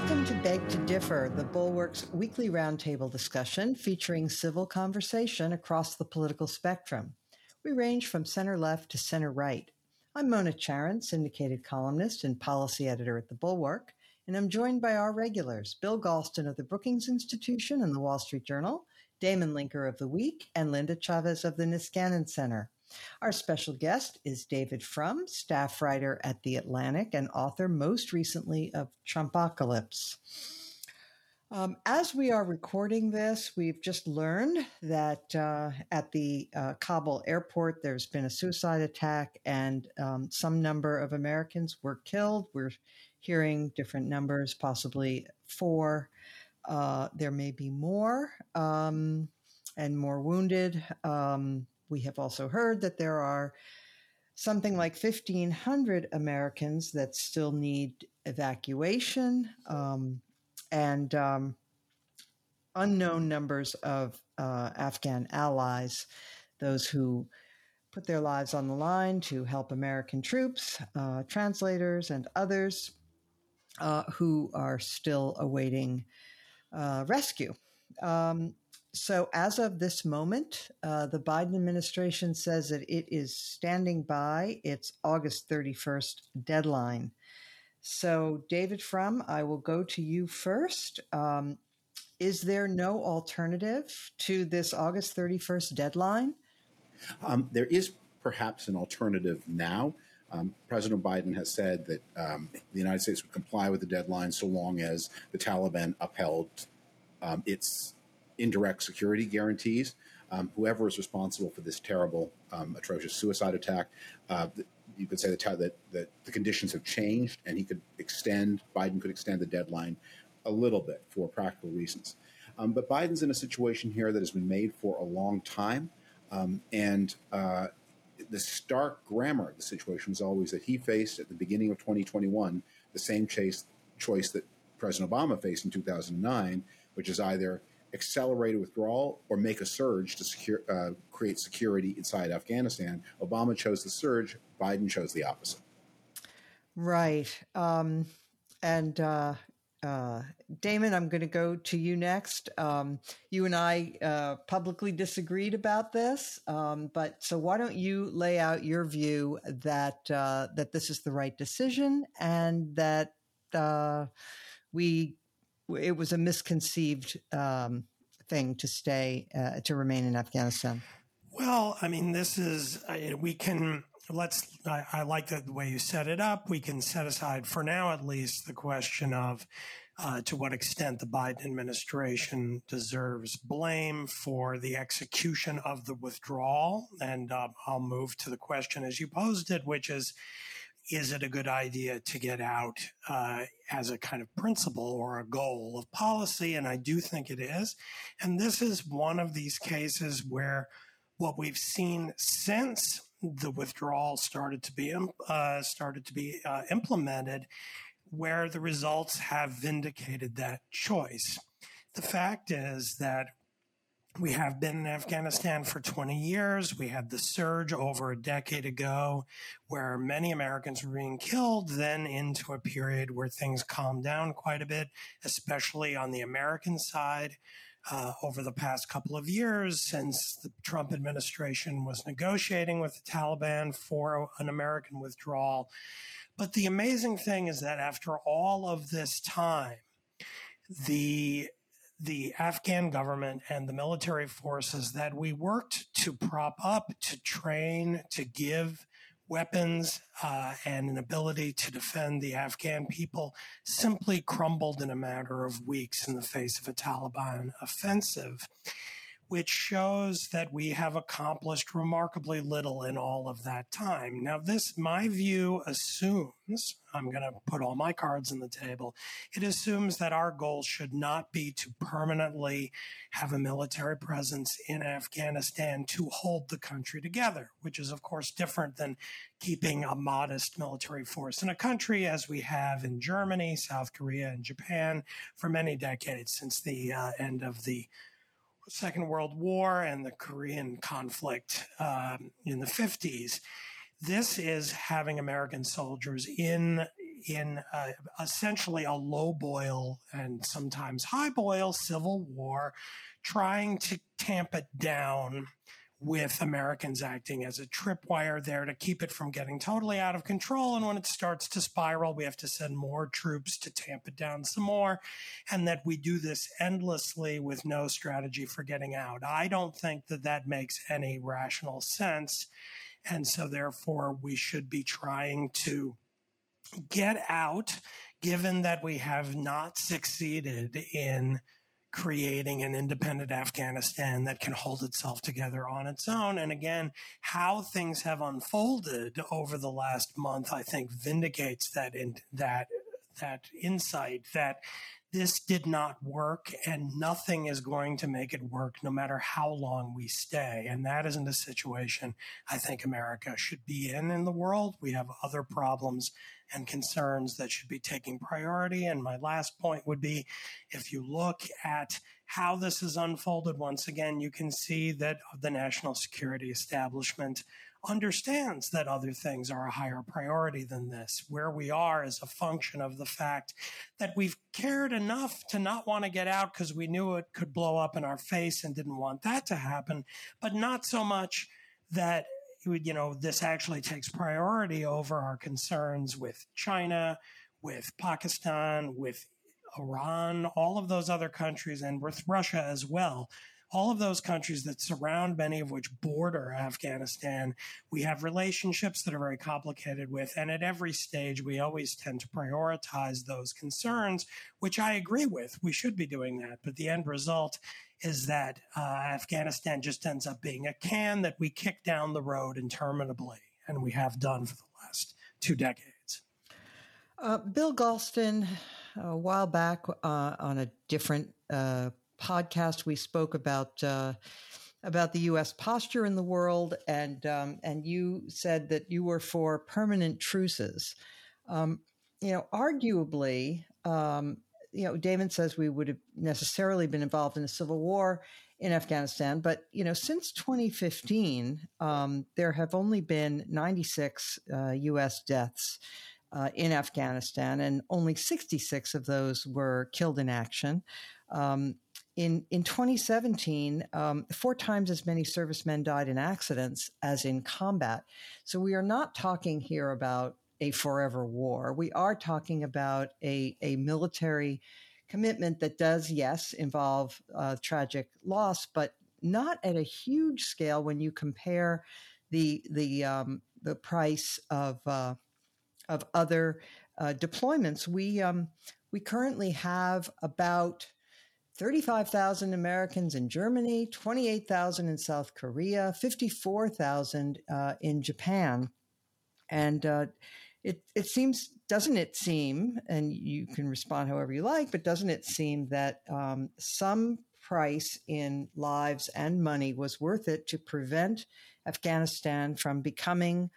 Welcome to Beg to Differ, the Bulwark's weekly roundtable discussion featuring civil conversation across the political spectrum. We range from center left to center right. I'm Mona Charen, syndicated columnist and policy editor at the Bulwark, and I'm joined by our regulars, Bill Galston of the Brookings Institution and the Wall Street Journal, Damon Linker of The Week, and Linda Chavez of the Niskanen Center. Our special guest is David Frum, staff writer at The Atlantic and author most recently of Trumpocalypse. Um, as we are recording this, we've just learned that uh, at the uh, Kabul airport, there's been a suicide attack and um, some number of Americans were killed. We're hearing different numbers, possibly four. Uh, there may be more um, and more wounded. Um, we have also heard that there are something like 1,500 Americans that still need evacuation um, and um, unknown numbers of uh, Afghan allies, those who put their lives on the line to help American troops, uh, translators, and others uh, who are still awaiting uh, rescue. Um, so, as of this moment, uh, the Biden administration says that it is standing by its August 31st deadline. So, David Frum, I will go to you first. Um, is there no alternative to this August 31st deadline? Um, there is perhaps an alternative now. Um, President Biden has said that um, the United States would comply with the deadline so long as the Taliban upheld um, its indirect security guarantees. Um, whoever is responsible for this terrible, um, atrocious suicide attack, uh, you could say that, that, that the conditions have changed, and he could extend. Biden could extend the deadline a little bit for practical reasons. Um, but Biden's in a situation here that has been made for a long time, um, and uh, the stark grammar of the situation was always that he faced at the beginning of 2021 the same chase, choice that President Obama faced in 2009, which is either accelerated withdrawal or make a surge to secure, uh, create security inside Afghanistan. Obama chose the surge, Biden chose the opposite. Right. Um, and uh, uh, Damon, I'm going to go to you next. Um, you and I uh, publicly disagreed about this, um, but so why don't you lay out your view that uh, that this is the right decision and that uh, we it was a misconceived um, thing to stay uh, to remain in Afghanistan? Well, I mean, this is we can let's. I, I like the, way you set it up. We can set aside for now, at least, the question of uh, to what extent the Biden administration deserves blame for the execution of the withdrawal, and uh, I'll move to the question as you posed it, which is is it a good idea to get out uh, as a kind of principle or a goal of policy? And I do think it is. And this is one of these cases where what we've seen since the withdrawal started to be uh, started to be uh, implemented, where the results have vindicated that choice. The fact is that we have been in Afghanistan for 20 years. We had the surge over a decade ago where many Americans were being killed, then into a period where things calmed down quite a bit, especially on the American side. Uh, over the past couple of years, since the Trump administration was negotiating with the Taliban for an American withdrawal. But the amazing thing is that after all of this time, the the Afghan government and the military forces that we worked to prop up, to train, to give weapons uh, and an ability to defend the Afghan people simply crumbled in a matter of weeks in the face of a Taliban offensive which shows that we have accomplished remarkably little in all of that time. Now, this, my view assumes, I'm going to put all my cards on the table, it assumes that our goal should not be to permanently have a military presence in Afghanistan to hold the country together, which is, of course, different than keeping a modest military force in a country as we have in Germany, South Korea, and Japan for many decades since the uh, end of the Second World War and the Korean conflict um, in the 50s. This is having American soldiers in in a, essentially a low boil and sometimes high boil civil war, trying to tamp it down with Americans acting as a tripwire there to keep it from getting totally out of control. And when it starts to spiral, we have to send more troops to tamp it down some more. And that we do this endlessly with no strategy for getting out. I don't think that that makes any rational sense. And so, therefore, we should be trying to get out, given that we have not succeeded in creating an independent Afghanistan that can hold itself together on its own. And again, how things have unfolded over the last month, I think vindicates that in that that insight that this did not work and nothing is going to make it work no matter how long we stay. And that isn't a situation I think America should be in in the world. We have other problems and concerns that should be taking priority. And my last point would be if you look at how this has unfolded, once again, you can see that the national security establishment understands that other things are a higher priority than this. Where we are is a function of the fact that we've cared enough to not want to get out because we knew it could blow up in our face and didn't want that to happen, but not so much that you know, this actually takes priority over our concerns with China, with Pakistan, with Iran, all of those other countries, and with Russia as well. All of those countries that surround many of which border Afghanistan, we have relationships that are very complicated with. And at every stage, we always tend to prioritize those concerns, which I agree with. We should be doing that. But the end result is that uh, Afghanistan just ends up being a can that we kick down the road interminably, and we have done for the last two decades. Uh, Bill Galston, a while back uh, on a different uh, podcast, we spoke about uh, about the U.S. posture in the world, and um, and you said that you were for permanent truces. Um, you know, arguably, um, you know, Damon says we would have necessarily been involved in a civil war in Afghanistan, but you know, since 2015, um, there have only been 96 uh, U.S. deaths uh, in Afghanistan, and only 66 of those were killed in action. Um, in in 2017, um, four times as many servicemen died in accidents as in combat. So we are not talking here about a forever war. We are talking about a, a military commitment that does, yes, involve uh, tragic loss, but not at a huge scale when you compare the the um, the price of uh, of other uh, deployments. We um, we currently have about 35,000 Americans in Germany, 28,000 in South Korea, 54,000 uh, in Japan, and uh, it it seems doesn't it seem and you can respond however you like but doesn't it seem that um, some price in lives and money was worth it to prevent afghanistan from becoming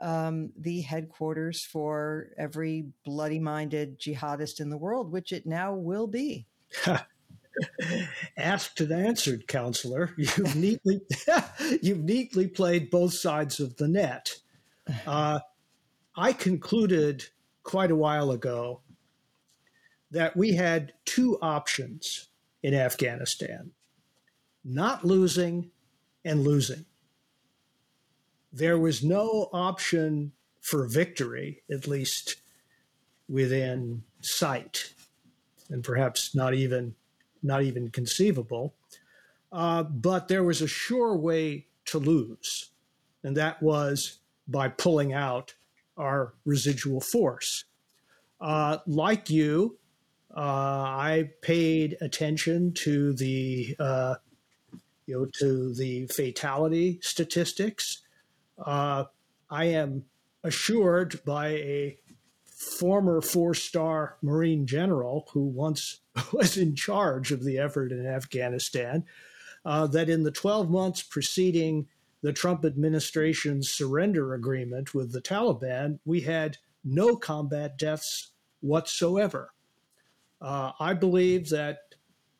um, the headquarters for every bloody minded jihadist in the world which it now will be asked and answered counselor you've neatly you've neatly played both sides of the net uh, I concluded quite a while ago that we had two options in Afghanistan not losing and losing. There was no option for victory, at least within sight, and perhaps not even not even conceivable. Uh, but there was a sure way to lose, and that was by pulling out our residual force. Uh, like you, uh, I paid attention to the uh, you know to the fatality statistics. Uh, I am assured by a former four-star Marine general who once was in charge of the effort in Afghanistan uh, that in the 12 months preceding the Trump administration's surrender agreement with the Taliban, we had no combat deaths whatsoever. Uh, I believe that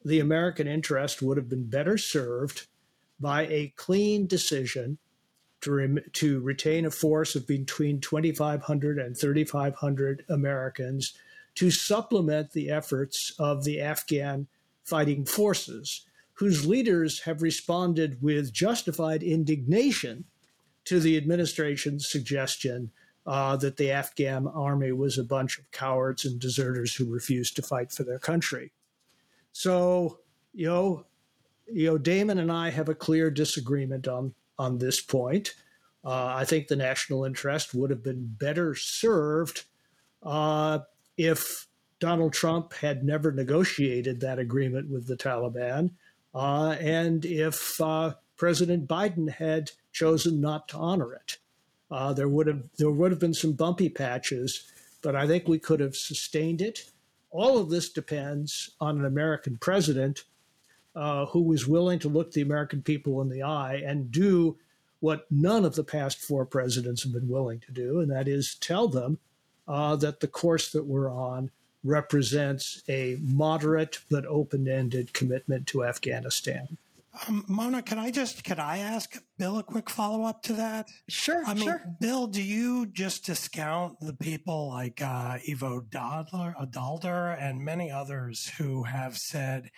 the American interest would have been better served by a clean decision to, rem- to retain a force of between 2,500 and 3,500 Americans to supplement the efforts of the Afghan fighting forces, whose leaders have responded with justified indignation to the administration's suggestion uh, that the Afghan army was a bunch of cowards and deserters who refused to fight for their country. So, you know, you know, Damon and I have a clear disagreement on on this point. Uh, I think the national interest would have been better served uh, if Donald Trump had never negotiated that agreement with the Taliban, uh, and if uh, President Biden had chosen not to honor it. Uh, there would have there would have been some bumpy patches, but I think we could have sustained it. All of this depends on an American president uh, who was willing to look the American people in the eye and do what none of the past four presidents have been willing to do, and that is tell them uh, that the course that we're on represents a moderate but open-ended commitment to Afghanistan. Um, Mona, can I just can I ask Bill a quick follow up to that? Sure. I mean, sure. Bill, do you just discount the people like uh, Ivo Daalder, Daalder and many others who have said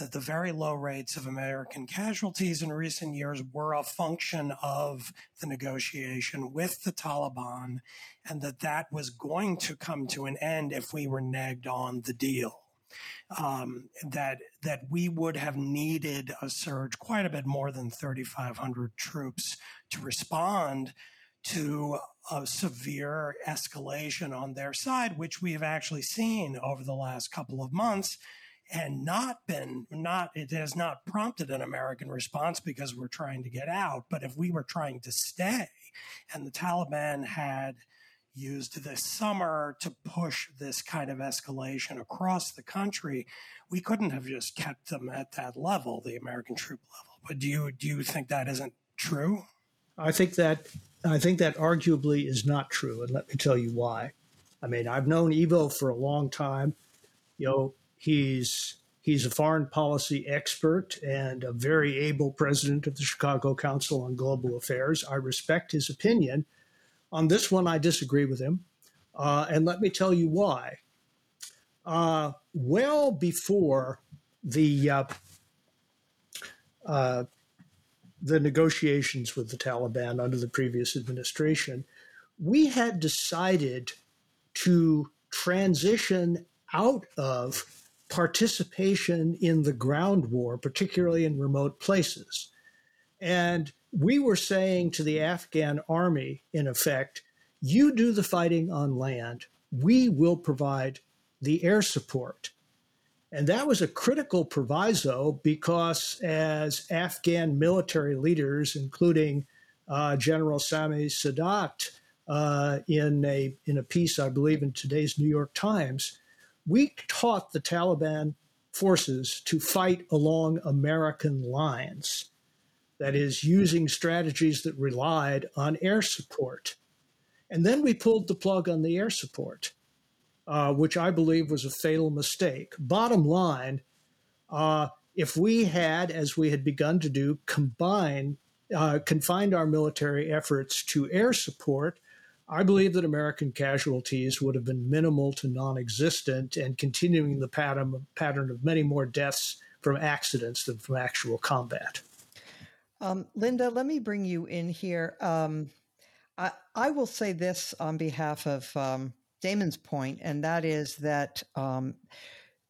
that the very low rates of American casualties in recent years were a function of the negotiation with the Taliban, and that that was going to come to an end if we were negged on the deal. Um, that that we would have needed a surge quite a bit more than 3,500 troops to respond to a severe escalation on their side, which we have actually seen over the last couple of months and not been not it has not prompted an american response because we're trying to get out but if we were trying to stay and the taliban had used this summer to push this kind of escalation across the country, we couldn't have just kept them at that level, the American troop level. But do you do you think that isn't true? I think that I think that arguably is not true, and let me tell you why. I mean, I've known Ivo for a long time. You know, he's he's a foreign policy expert and a very able president of the Chicago Council on Global Affairs. I respect his opinion on this one, I disagree with him. Uh, and let me tell you why. Uh, well before the uh, uh, the negotiations with the Taliban under the previous administration, we had decided to transition out of participation in the ground war, particularly in remote places. And we were saying to the Afghan army, in effect, you do the fighting on land, we will provide the air support. And that was a critical proviso because, as Afghan military leaders, including uh, General Sami Sadat, uh, in a in a piece I believe in today's New York Times, we taught the Taliban forces to fight along American lines that is, using strategies that relied on air support. And then we pulled the plug on the air support, uh, which I believe was a fatal mistake. Bottom line, uh, if we had, as we had begun to do, combine, uh, confined our military efforts to air support, I believe that American casualties would have been minimal to non existent and continuing the pattern, pattern of many more deaths from accidents than from actual combat. Um, Linda, let me bring you in here. Um, I, I, will say this on behalf of um, Damon's point, and that is that um,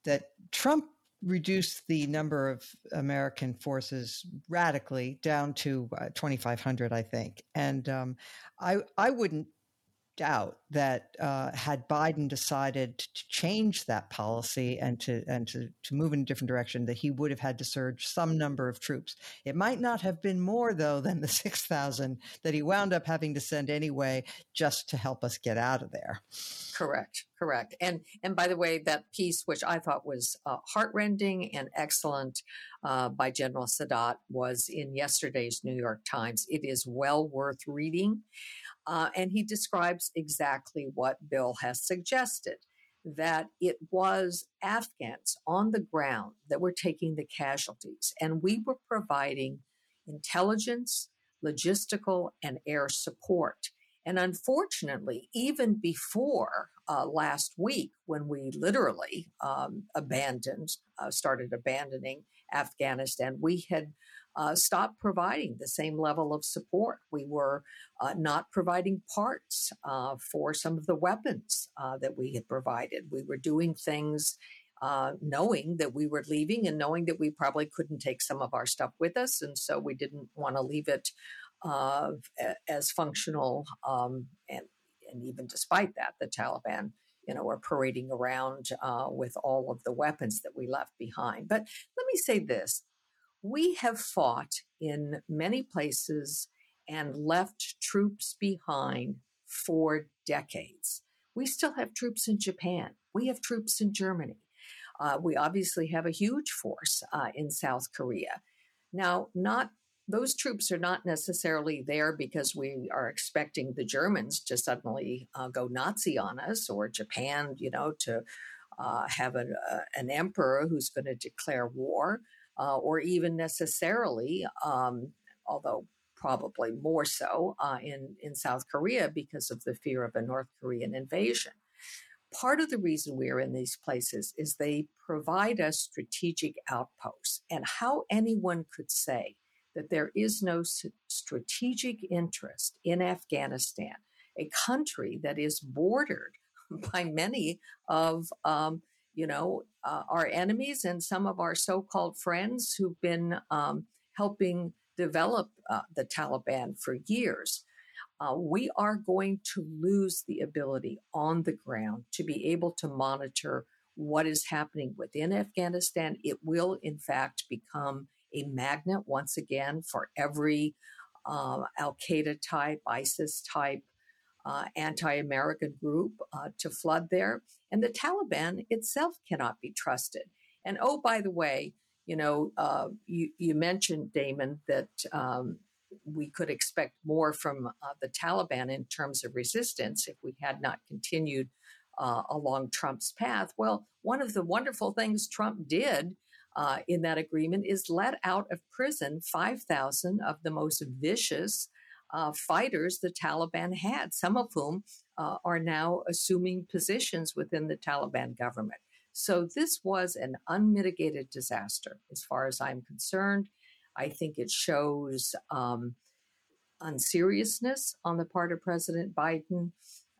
that Trump reduced the number of American forces radically down to uh, 2,500, I think. And um, I I wouldn't doubt that uh, had Biden decided to change that policy and to and to, to move in a different direction, that he would have had to surge some number of troops. It might not have been more though than the six thousand that he wound up having to send anyway, just to help us get out of there. Correct, correct. And and by the way, that piece, which I thought was uh, heartrending and excellent uh, by General Sadat, was in yesterday's New York Times. It is well worth reading. Uh, and he describes exactly what Bill has suggested that it was Afghans on the ground that were taking the casualties, and we were providing intelligence, logistical and air support. And unfortunately, even before uh, last week, when we literally um, abandoned, uh, started abandoning Afghanistan, we had uh, stopped providing the same level of support. We were uh, not providing parts uh, for some of the weapons uh, that we had provided. We were doing things uh, knowing that we were leaving and knowing that we probably couldn't take some of our stuff with us. And so we didn't want to leave it uh, as functional. Um, and, and even despite that, the Taliban you know, were parading around uh, with all of the weapons that we left behind. But let me say this we have fought in many places and left troops behind for decades. We still have troops in Japan. We have troops in Germany. Uh, we obviously have a huge force uh, in South Korea. Now, not those troops are not necessarily there because we are expecting the Germans to suddenly uh, go Nazi on us or Japan, you know, to uh, have a, an emperor who's going to declare war, uh, or even necessarily, um, although probably more so uh, in, in South Korea because of the fear of a North Korean invasion. Part of the reason we are in these places is they provide us strategic outposts. And how anyone could say that there is no strategic interest in Afghanistan, a country that is bordered by many of um, you know uh, our enemies and some of our so-called friends who've been um, helping develop uh, the Taliban for years. Uh, we are going to lose the ability on the ground to be able to monitor what is happening within Afghanistan. It will, in fact, become a magnet once again for every uh, Al Qaeda type, ISIS type, uh, anti American group uh, to flood there. And the Taliban itself cannot be trusted. And oh, by the way, you know, uh, you, you, mentioned, Damon, that um, we could expect more from uh, the Taliban in terms of resistance if we had not continued uh, along Trump's path. Well, one of the wonderful things Trump did uh, in that agreement is let out of prison 5,000 of the most vicious uh, fighters the Taliban had, some of whom uh, are now assuming positions within the Taliban government. So this was an unmitigated disaster as far as I'm concerned. I think it shows um, unseriousness on the part of President Biden.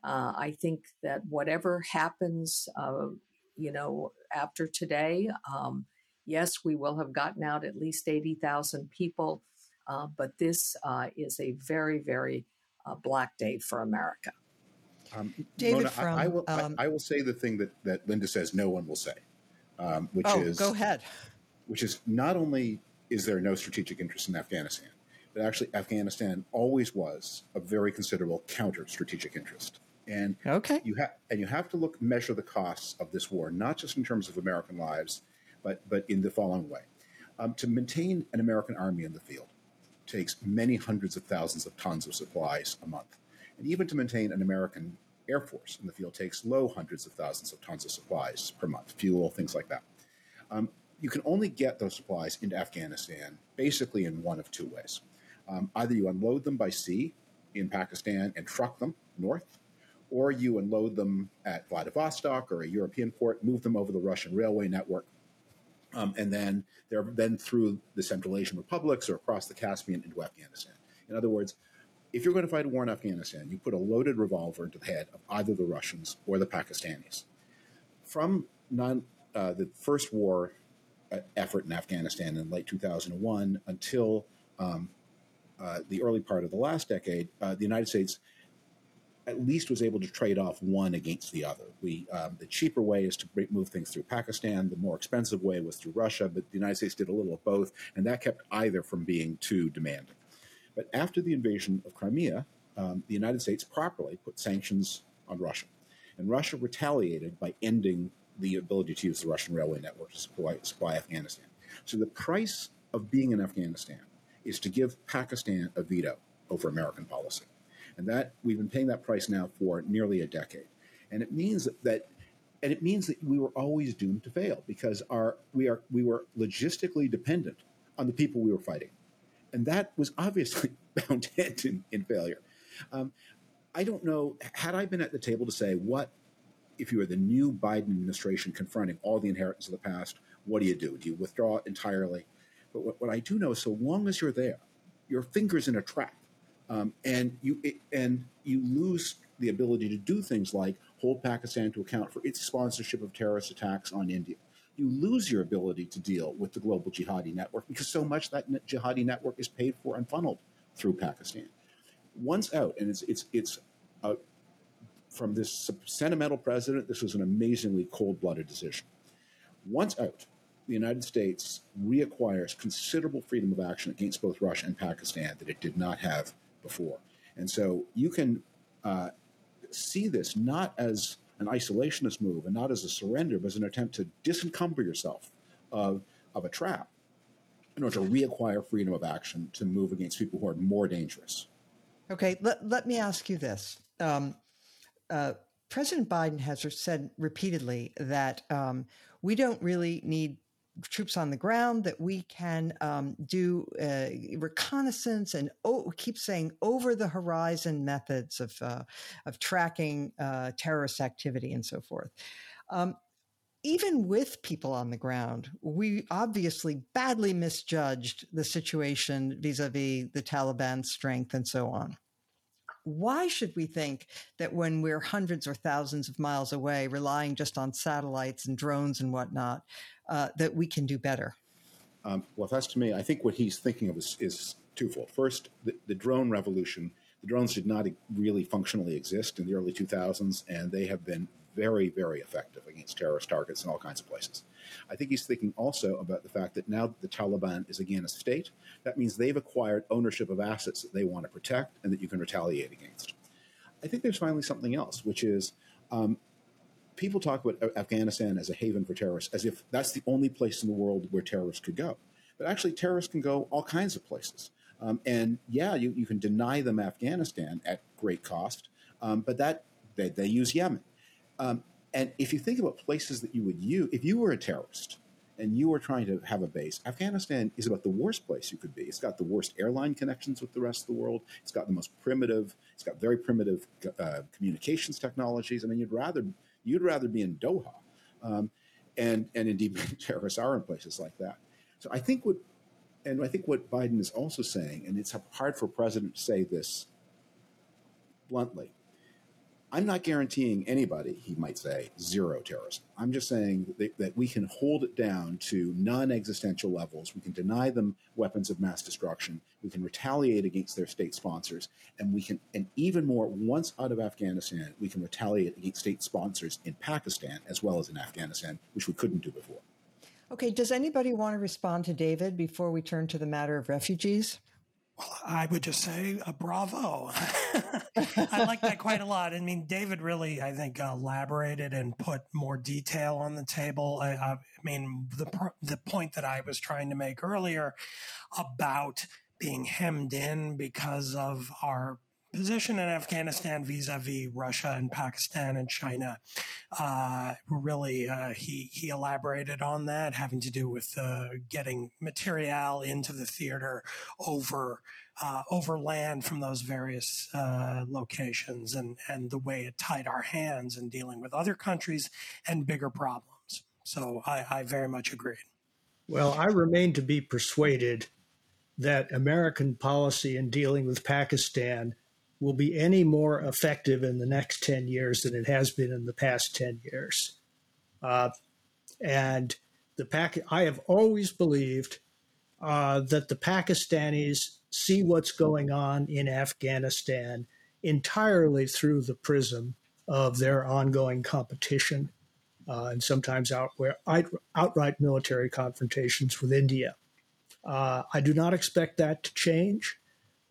Uh, I think that whatever happens, uh, you know, after today, um, Yes, we will have gotten out at least 80,000 people, uh, but this uh, is a very, very uh, black day for America. Um, David, Mona, from, I, I, will, um, I, I, will say the thing that, that Linda says no one will say, um, which oh, is go ahead. Which is not only is there no strategic interest in Afghanistan, but actually Afghanistan always was a very considerable counter strategic interest. And okay. you have and you have to look measure the costs of this war, not just in terms of American lives, but, but in the following way. Um, to maintain an American army in the field takes many hundreds of thousands of tons of supplies a month. And even to maintain an American Air Force in the field takes low hundreds of thousands of tons of supplies per month, fuel, things like that. Um, you can only get those supplies into Afghanistan basically in one of two ways. Um, either you unload them by sea in Pakistan and truck them north, or you unload them at Vladivostok or a European port, move them over the Russian railway network, um, and then they're then through the Central Asian republics or across the Caspian into Afghanistan. In other words, if you're going to fight a war in Afghanistan, you put a loaded revolver into the head of either the Russians or the Pakistanis. From non, uh, the first war uh, effort in Afghanistan in late 2001 until um, uh, the early part of the last decade, uh, the United States at least was able to trade off one against the other. We um, the cheaper way is to move things through Pakistan. The more expensive way was through Russia. But the United States did a little of both, and that kept either from being too demanding. But after the invasion of Crimea, um, the United States properly put sanctions on Russia, and Russia retaliated by ending the ability to use the Russian railway network to supply, supply Afghanistan. So the price of being in Afghanistan is to give Pakistan a veto over American policy. And that we've been paying that price now for nearly a decade. And it means that and it means that we were always doomed to fail because our we are we were logistically dependent on the people we were fighting. And that was obviously bound to end in, in failure. Um, I don't know. Had I been at the table to say, what if you were the new Biden administration confronting all the inheritance of the past, what do you do? Do you withdraw entirely? But what, what I do know is so long as you're there, your finger's in a trap. Um, and you it, and you lose the ability to do things like hold Pakistan to account for its sponsorship of terrorist attacks on India. You lose your ability to deal with the global jihadi network because so much that jihadi network is paid for and funneled through Pakistan. Once out, and it's it's it's a, from this sentimental president, this was an amazingly cold-blooded decision. Once out, the United States reacquires considerable freedom of action against both Russia and Pakistan that it did not have before. And so you can uh, see this not as an isolationist move and not as a surrender, but as an attempt to disencumber yourself of, of a trap in order to reacquire freedom of action to move against people who are more dangerous. Okay, let, let me ask you this. Um, uh, President Biden has said repeatedly that um, we don't really need troops on the ground, that we can um, do uh, reconnaissance and oh, keep saying over the horizon methods of uh, of tracking uh, terrorist activity and so forth. Um, even with people on the ground, we obviously badly misjudged the situation vis-a-vis the Taliban's strength and so on why should we think that when we're hundreds or thousands of miles away, relying just on satellites and drones and whatnot, uh, that we can do better? Um, well, that's to me, I think what he's thinking of is, is twofold. First, the, the, drone revolution. The drones did not really functionally exist in the early 2000s, and they have been very, very effective against terrorist targets in all kinds of places. I think he's thinking also about the fact that now that the Taliban is again a state, that means they've acquired ownership of assets that they want to protect and that you can retaliate against. I think there's finally something else, which is um, people talk about Afghanistan as a haven for terrorists as if that's the only place in the world where terrorists could go. But actually, terrorists can go all kinds of places. Um, and yeah, you, you can deny them Afghanistan at great cost, um, but that they, they use Yemen. Um, and if you think about places that you would use, if you were a terrorist and you were trying to have a base, Afghanistan is about the worst place you could be. It's got the worst airline connections with the rest of the world. It's got the most primitive. It's got very primitive uh, communications technologies. I mean, you'd rather you'd rather be in Doha, um, and and indeed terrorists are in places like that. So I think what, and I think what Biden is also saying, and it's hard for a president to say this bluntly, I'm not guaranteeing anybody, he might say, zero terrorism. I'm just saying that, that, we can hold it down to non existential levels. We can deny them weapons of mass destruction. We can retaliate against their state sponsors. And we can, and even more, once out of Afghanistan, we can retaliate against state sponsors in Pakistan as well as in Afghanistan, which we couldn't do before. Okay, does anybody want to respond to David before we turn to the matter of refugees? I would just say a uh, bravo. I like that quite a lot. I mean, David really, I think, elaborated and put more detail on the table. I, I mean, the the point that I was trying to make earlier about being hemmed in because of our position in Afghanistan vis-a-vis Russia and Pakistan and China. Uh, really, uh, he he elaborated on that, having to do with uh, getting material into the theater over uh, over land from those various uh, locations, and and the way it tied our hands in dealing with other countries and bigger problems. So I, I very much agreed. Well, I remain to be persuaded that American policy in dealing with Pakistan will be any more effective in the next 10 years than it has been in the past 10 years. Uh, and the Pac- I have always believed uh, that the Pakistanis see what's going on in Afghanistan entirely through the prism of their ongoing competition uh, and sometimes out, outright military confrontations with India. Uh, I do not expect that to change.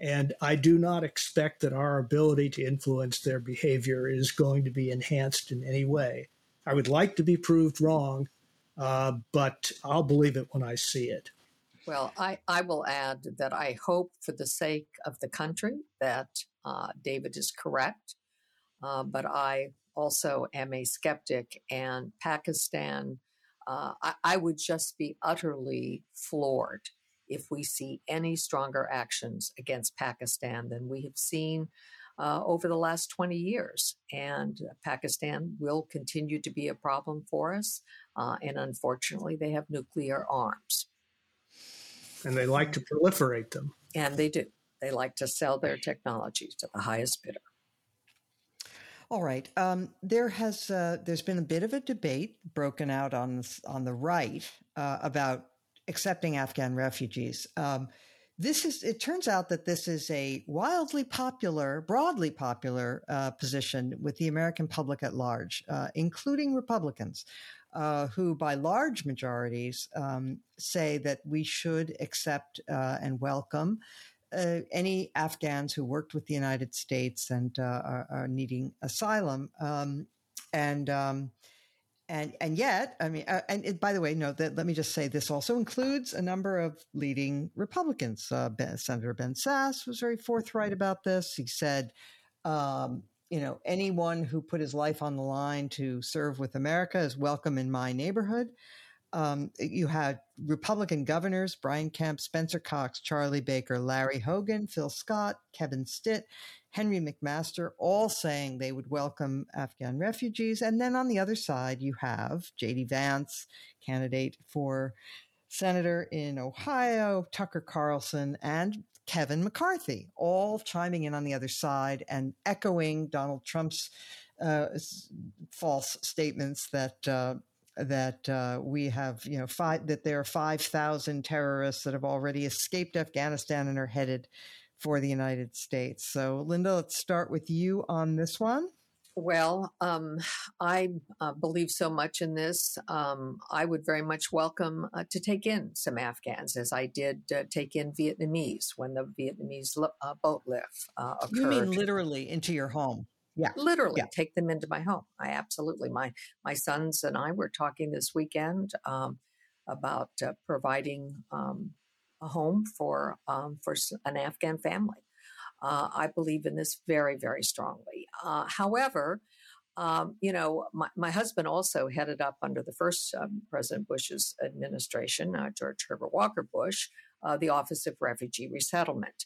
And I do not expect that our ability to influence their behavior is going to be enhanced in any way. I would like to be proved wrong, uh, but I'll believe it when I see it. Well, I, I will add that I hope for the sake of the country that uh, David is correct, uh, but I also am a skeptic, and Pakistan, uh, I, I would just be utterly floored if we see any stronger actions against Pakistan than we have seen uh, over the last 20 years. And Pakistan will continue to be a problem for us. Uh, and unfortunately, they have nuclear arms. And they like to proliferate them. And they do. They like to sell their technologies to the highest bidder. All right. Um, there has uh, there's been a bit of a debate broken out on on the right uh, about accepting Afghan refugees. Um, this is it turns out that this is a wildly popular, broadly popular uh, position with the American public at large, uh, including Republicans. Uh, who, by large majorities, um, say that we should accept uh, and welcome uh, any Afghans who worked with the United States and uh, are, are, needing asylum. Um, and um, and and yet, I mean, uh, and it, by the way, no. That let me just say this also includes a number of leading Republicans. Uh, ben, Senator Ben Sasse was very forthright about this. He said. Um, you know, anyone who put his life on the line to serve with America is welcome in my neighborhood. Um, you had Republican governors Brian Kemp, Spencer Cox, Charlie Baker, Larry Hogan, Phil Scott, Kevin Stitt, Henry McMaster, all saying they would welcome Afghan refugees. And then on the other side, you have J.D. Vance, candidate for senator in Ohio, Tucker Carlson, and Kevin McCarthy, all chiming in on the other side and echoing Donald Trump's uh, false statements that uh, that uh, we have, you know, five, that there are 5,000 terrorists that have already escaped Afghanistan and are headed for the United States. So, Linda, let's start with you on this one. Well, um, I uh, believe so much in this. Um, I would very much welcome uh, to take in some Afghans, as I did uh, take in Vietnamese when the Vietnamese uh, boat lift occurred. You mean literally into your home? Yeah. Literally yeah. take them into my home. I absolutely. My my sons and I were talking this weekend um, about uh, providing um, a home for um, for an Afghan family. Uh, I believe in this very very strongly. Uh, however. Um, you know, my, my husband also headed up under the first um, President Bush's administration, uh, George Herbert Walker Bush, uh, the Office of Refugee Resettlement.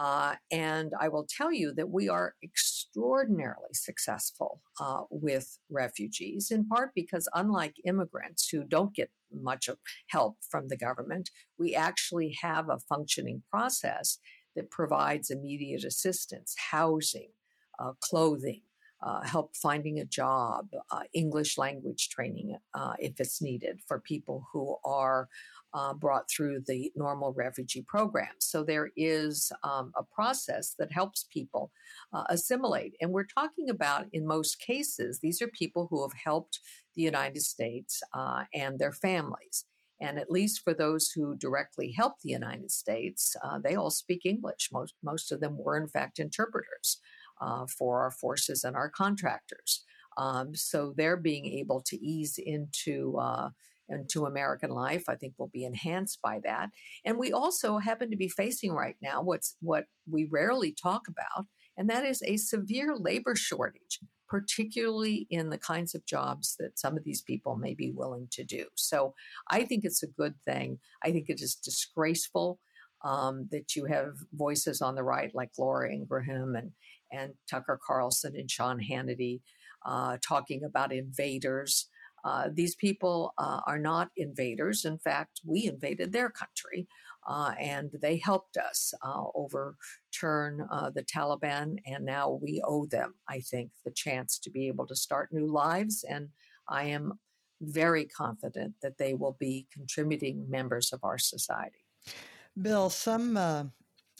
Uh, and I will tell you that we are extraordinarily successful uh, with refugees, in part because, unlike immigrants who don't get much help from the government, we actually have a functioning process that provides immediate assistance, housing, uh, clothing, uh, help finding a job, uh, English language training uh, if it's needed for people who are uh, brought through the normal refugee program. So there is um, a process that helps people uh, assimilate. And we're talking about, in most cases, these are people who have helped the United States uh, and their families. And at least for those who directly help the United States, uh, they all speak English. Most, most of them were, in fact, interpreters uh, for our forces and our contractors. Um, so they're being able to ease into uh, into American life, I think will be enhanced by that. And we also happen to be facing right now what's what we rarely talk about, and that is a severe labor shortage, particularly in the kinds of jobs that some of these people may be willing to do. So I think it's a good thing. I think it is disgraceful um, that you have voices on the right like Laura Ingraham and and Tucker Carlson and Sean Hannity uh, talking about invaders. Uh, these people uh, are not invaders. In fact, we invaded their country uh, and they helped us uh, overturn uh, the Taliban. And now we owe them, I think, the chance to be able to start new lives. And I am very confident that they will be contributing members of our society. Bill, some uh,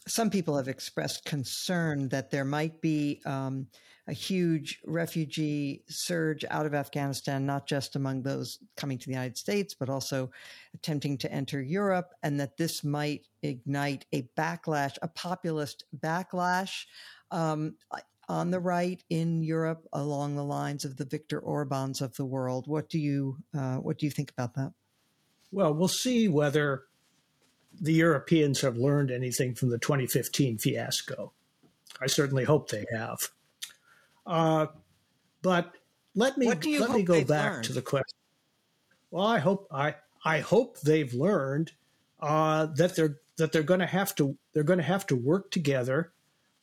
some people have expressed concern that there might be um, a huge refugee surge out of Afghanistan, not just among those coming to the United States, but also attempting to enter Europe, and that this might ignite a backlash, a populist backlash um, on the right in Europe along the lines of the Viktor Orbans of the world. What do you uh, what do you think about that? Well, we'll see whether the Europeans have learned anything from the 2015 fiasco. I certainly hope they have. Uh, but let me let me go back learned? to the question. Well, I hope I I hope they've learned uh, that they're that they're going to have to they're going to have to work together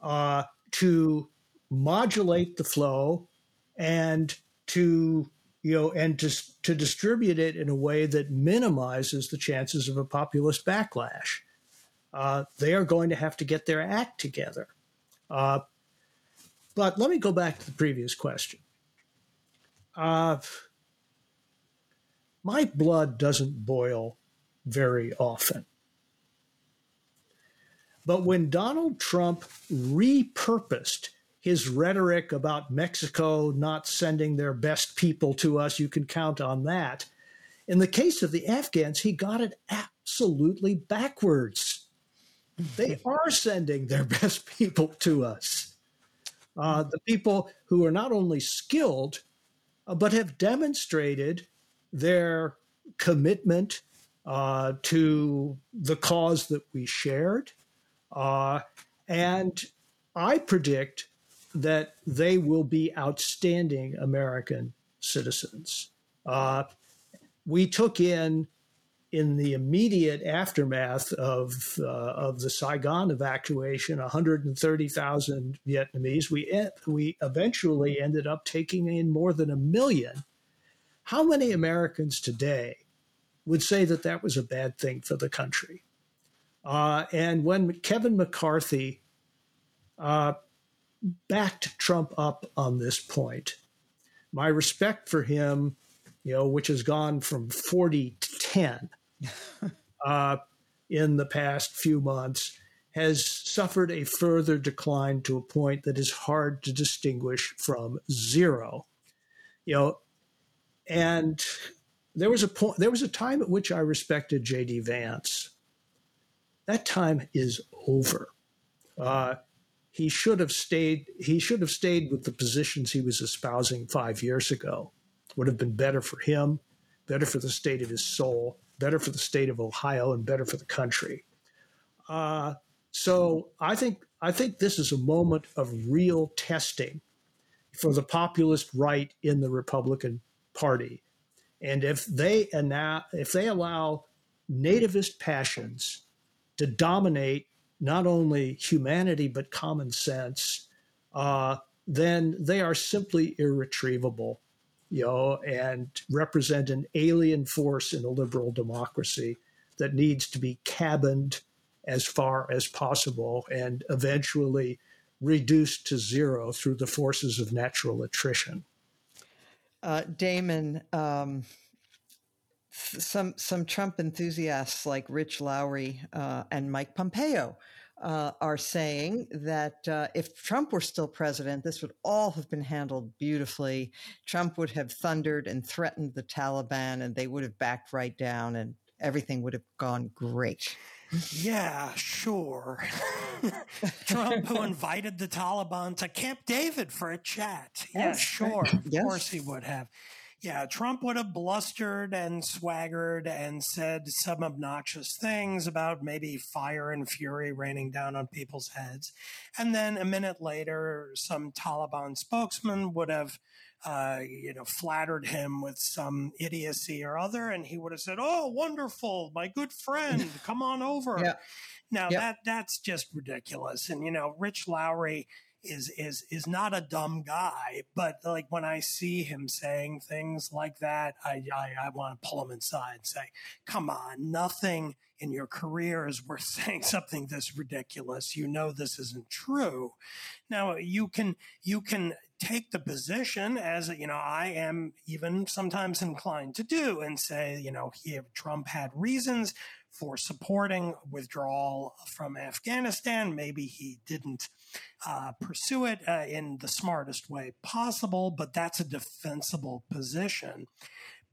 uh, to modulate the flow and to you know and to, to distribute it in a way that minimizes the chances of a populist backlash. Uh, they are going to have to get their act together. But let me go back to the previous question. Uh, my blood doesn't boil very often. But when Donald Trump repurposed his rhetoric about Mexico not sending their best people to us, you can count on that. In the case of the Afghans, he got it absolutely backwards. They are sending their best people to us. Uh, the people who are not only skilled, uh, but have demonstrated their commitment uh, to the cause that we shared. Uh, and I predict that they will be outstanding American citizens. Uh, we took in in the immediate aftermath of uh, of the Saigon evacuation, 130,000 Vietnamese. We we eventually ended up taking in more than a million. How many Americans today would say that that was a bad thing for the country? Uh, and when Kevin McCarthy uh, backed Trump up on this point, my respect for him, you know, which has gone from 40 to 10 uh, in the past few months has suffered a further decline to a point that is hard to distinguish from zero. You know, and there was a point there was a time at which I respected JD Vance. That time is over. Uh, he should have stayed he should have stayed with the positions he was espousing five years ago. Would have been better for him, better for the state of his soul, better for the state of Ohio, and better for the country. Uh, so I think I think this is a moment of real testing for the populist right in the Republican Party, and if they allow, if they allow nativist passions to dominate not only humanity but common sense, uh, then they are simply irretrievable you know, and represent an alien force in a liberal democracy that needs to be cabined as far as possible and eventually reduced to zero through the forces of natural attrition. Uh, Damon, um, some some Trump enthusiasts like Rich Lowry uh, and Mike Pompeo uh, are saying that uh, if Trump were still president, this would all have been handled beautifully. Trump would have thundered and threatened the Taliban, and they would have backed right down, and everything would have gone great. Yeah, sure. Trump, who invited the Taliban to Camp David for a chat. Yeah, yes. sure. Of yes. course he would have yeah, Trump would have blustered and swaggered and said some obnoxious things about maybe fire and fury raining down on people's heads. And then a minute later, some Taliban spokesman would have, uh, you know, flattered him with some idiocy or other. And he would have said, Oh, wonderful, my good friend, come on over. Yeah. Now yep. that that's just ridiculous. And, you know, Rich Lowry, is is is not a dumb guy, but like when I see him saying things like that, I I, I want to pull him inside and say, "Come on, nothing in your career is worth saying something this ridiculous. You know this isn't true." Now you can you can take the position as you know I am even sometimes inclined to do and say, you know, he, Trump had reasons for supporting withdrawal from Afghanistan. Maybe he didn't uh, pursue it uh, in the smartest way possible, but that's a defensible position.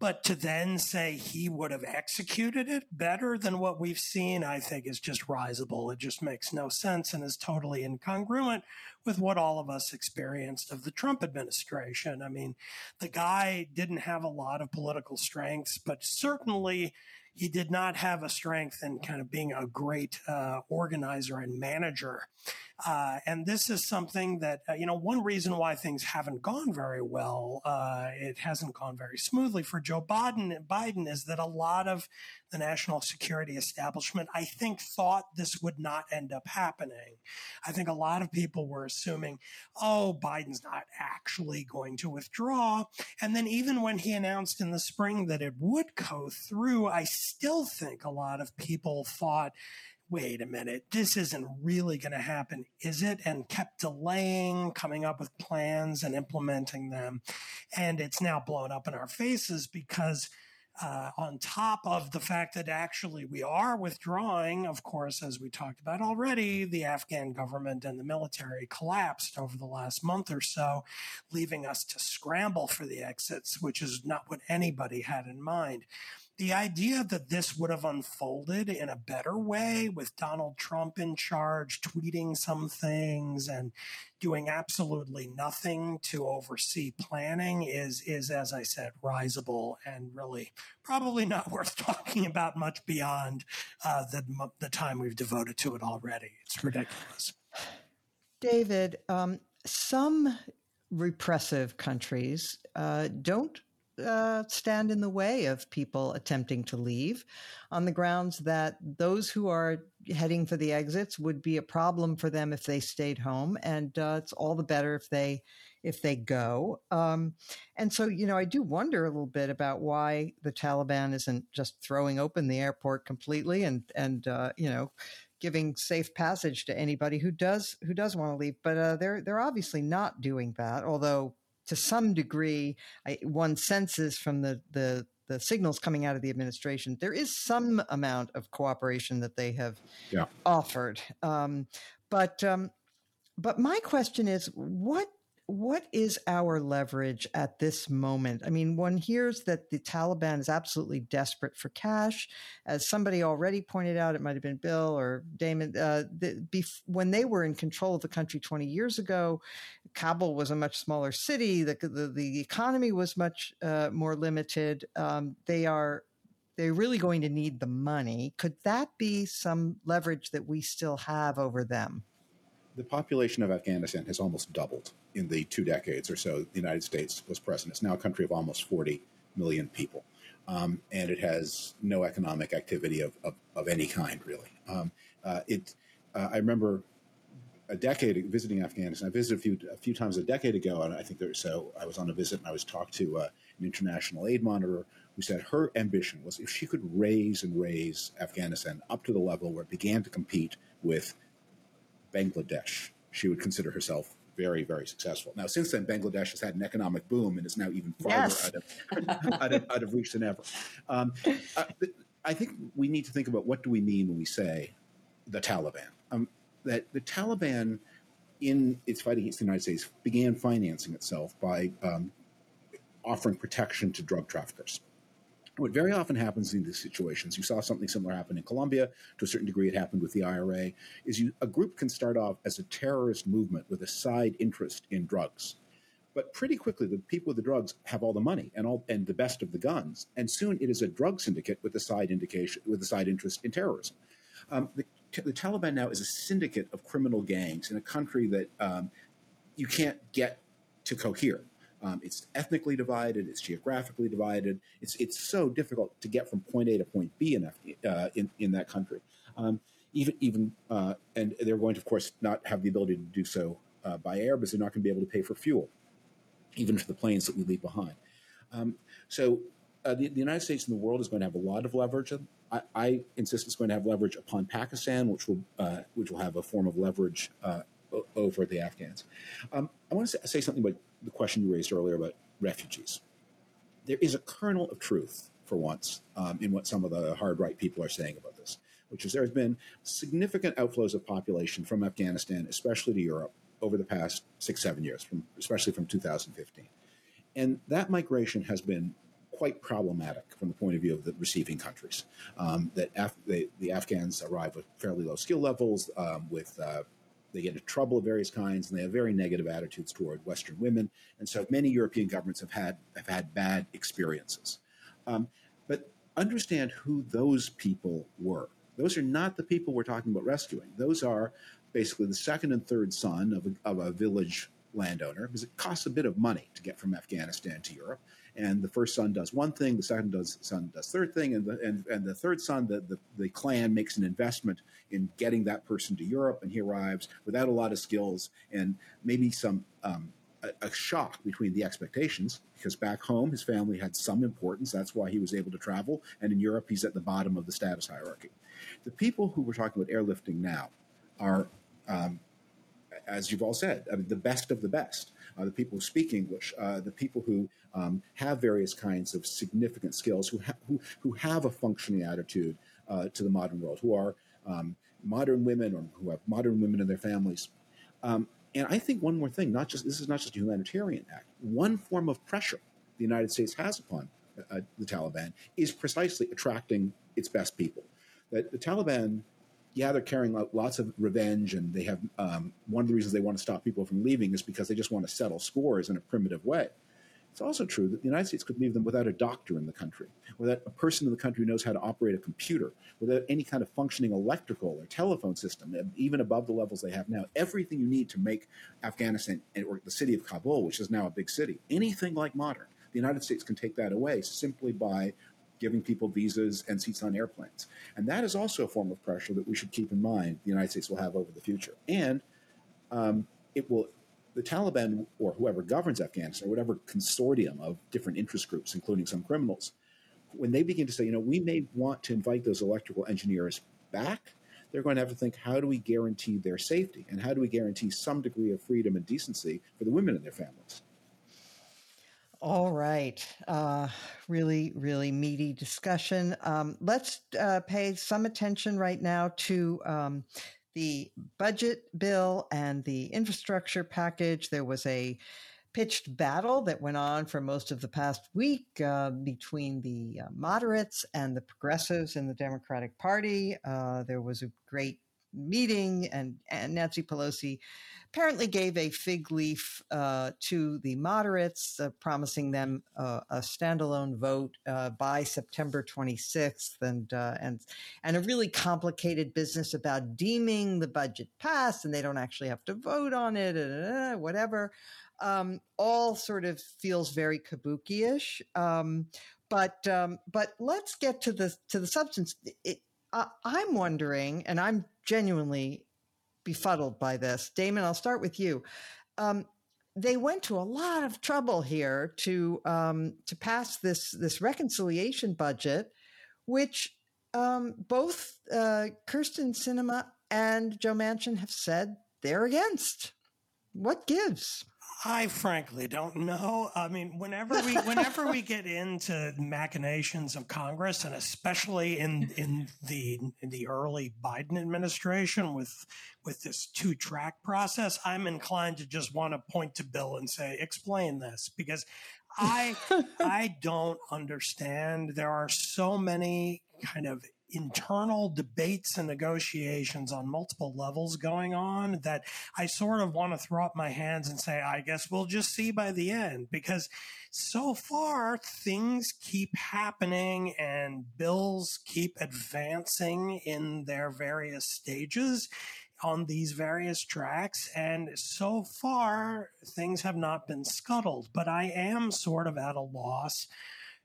But to then say he would have executed it better than what we've seen, I think is just risible. It just makes no sense and is totally incongruent with what all of us experienced of the Trump administration. I mean, the guy didn't have a lot of political strengths, but certainly he did not have a strength in kind of being a great uh, organizer and manager. Uh, and this is something that, uh, you know, one reason why things haven't gone very well, uh, it hasn't gone very smoothly for Joe Biden, Biden is that a lot of the national security establishment, I think, thought this would not end up happening. I think a lot of people were assuming, oh, Biden's not actually going to withdraw. And then even when he announced in the spring that it would go through, I still think a lot of people thought, wait a minute, this isn't really going to happen, is it? And kept delaying, coming up with plans and implementing them. And it's now blown up in our faces because. Uh, on top of the fact that actually we are withdrawing, of course, as we talked about already, the Afghan government and the military collapsed over the last month or so, leaving us to scramble for the exits, which is not what anybody had in mind the idea that this would have unfolded in a better way with Donald Trump in charge, tweeting some things and doing absolutely nothing to oversee planning is, is as I said, risible and really probably not worth talking about much beyond uh, the, the time we've devoted to it already. It's ridiculous. David, um, some repressive countries uh, don't uh, stand in the way of people attempting to leave on the grounds that those who are heading for the exits would be a problem for them if they stayed home and uh, it's all the better if they if they go. Um, and so you know i do wonder a little bit about why the taliban isn't just throwing open the airport completely and and uh, you know giving safe passage to anybody who does who does want to leave but uh, they're they're obviously not doing that although to some degree, I, one senses from the, the the signals coming out of the administration, there is some amount of cooperation that they have yeah. offered. Um, but um, but my question is, what what is our leverage at this moment? I mean, one hears that the Taliban is absolutely desperate for cash. As somebody already pointed out, it might have been Bill or Damon. Uh, the, bef- when they were in control of the country 20 years ago, Kabul was a much smaller city. The, the, the economy was much uh, more limited. Um, they are they're really going to need the money. Could that be some leverage that we still have over them? The population of Afghanistan has almost doubled in the two decades or so the United States was present. It's now a country of almost 40 million people. Um, and it has no economic activity of, of, of any kind, really. Um, uh, it, uh, I remember a decade visiting Afghanistan. I visited a few, a few times a decade ago, and I think there, so I was on a visit and I was talked to uh, an international aid monitor who said her ambition was if she could raise and raise Afghanistan up to the level where it began to compete with Bangladesh, she would consider herself very, very successful. Now, since then, Bangladesh has had an economic boom and is now even farther yes. out, of, out, of, out, of, reach than ever. Um, I, I, think we need to think about what do we mean when we say the Taliban. Um, that the Taliban, in its fight against the United States, began financing itself by um, offering protection to drug traffickers. What very often happens in these situations, you saw something similar happen in Colombia. To a certain degree, it happened with the IRA. Is you, a group can start off as a terrorist movement with a side interest in drugs, but pretty quickly, the people with the drugs have all the money and all and the best of the guns, and soon it is a drug syndicate with a side indication with a side interest in terrorism. Um, the, the, Taliban now is a syndicate of criminal gangs in a country that um, you can't get to cohere. Um, it's ethnically divided. It's geographically divided. It's it's so difficult to get from point A to point B in uh, in, in that country. Um, even even uh, and they're going to, of course, not have the ability to do so uh, by air because they're not going to be able to pay for fuel, even for the planes that we leave behind. Um, so uh, the, the, United States and the world is going to have a lot of leverage. I, I insist it's going to have leverage upon Pakistan, which will uh, which will have a form of leverage uh, over the Afghans. Um, I want to say something about the question you raised earlier about refugees. There is a kernel of truth, for once, um, in what some of the hard right people are saying about this, which is there has been significant outflows of population from Afghanistan, especially to Europe, over the past six, seven years, from, especially from 2015. And that migration has been quite problematic from the point of view of the receiving countries. Um, that Af- they, the Afghans arrive with fairly low skill levels, um, with uh, they get into trouble of various kinds, and they have very negative attitudes toward Western women. And so many European governments have had have had bad experiences. Um, but understand who those people were. Those are not the people we're talking about rescuing. Those are basically the second and third son of a, of a village landowner because it costs a bit of money to get from Afghanistan to Europe. And the first son does one thing, the second does, son does third thing, and the, and, and the third son, the, the, the clan makes an investment in getting that person to Europe, and he arrives without a lot of skills and maybe some um, a, a shock between the expectations because back home his family had some importance. That's why he was able to travel, and in Europe he's at the bottom of the status hierarchy. The people who we're talking about airlifting now are um, as you've all said, I mean, the best of the best. Uh, the people who speak English, uh, the people who um, have various kinds of significant skills, who, ha- who, who have a functioning attitude uh, to the modern world, who are um, modern women or who have modern women in their families. Um, and I think one more thing, not just this is not just a humanitarian act. One form of pressure the United States has upon uh, the Taliban is precisely attracting its best people. That the Taliban yeah, they're carrying out lots of revenge, and they have um, one of the reasons they want to stop people from leaving is because they just want to settle scores in a primitive way. It's also true that the United States could leave them without a doctor in the country, without a person in the country who knows how to operate a computer, without any kind of functioning electrical or telephone system, even above the levels they have now. Everything you need to make Afghanistan or the city of Kabul, which is now a big city, anything like modern, the United States can take that away simply by giving people visas and seats on airplanes. And that is also a form of pressure that we should keep in mind the United States will have over the future. And um, it will, the Taliban or whoever governs Afghanistan, or whatever consortium of different interest groups, including some criminals, when they begin to say, you know, we may want to invite those electrical engineers back, they're going to have to think, how do we guarantee their safety? And how do we guarantee some degree of freedom and decency for the women and their families? All right. Uh, really, really meaty discussion. Um, let's uh, pay some attention right now to um, the budget bill and the infrastructure package. There was a pitched battle that went on for most of the past week uh, between the uh, moderates and the progressives in the Democratic Party. Uh, there was a great meeting, and, and Nancy Pelosi apparently gave a fig leaf uh, to the moderates, uh, promising them uh, a standalone vote uh, by September 26th, and uh, and and a really complicated business about deeming the budget passed, and they don't actually have to vote on it, and whatever. Um, all sort of feels very kabuki-ish. Um, but um, but let's get to the to the substance. It, I'm wondering, and I'm genuinely befuddled by this. Damon, I'll start with you. Um, they went to a lot of trouble here to um, to pass this this reconciliation budget, which um, both uh, Kyrsten Sinema and Joe Manchin have said they're against. What gives? I frankly don't know. I mean, whenever we whenever we get into machinations of Congress, and especially in in the in the early Biden administration with with this two track process, I'm inclined to just want to point to Bill and say, "Explain this," because I I don't understand. There are so many kind of internal debates and negotiations on multiple levels going on that I sort of want to throw up my hands and say, I guess we'll just see by the end because so far things keep happening and bills keep advancing in their various stages on these various tracks. And so far, things have not been scuttled, but I am sort of at a loss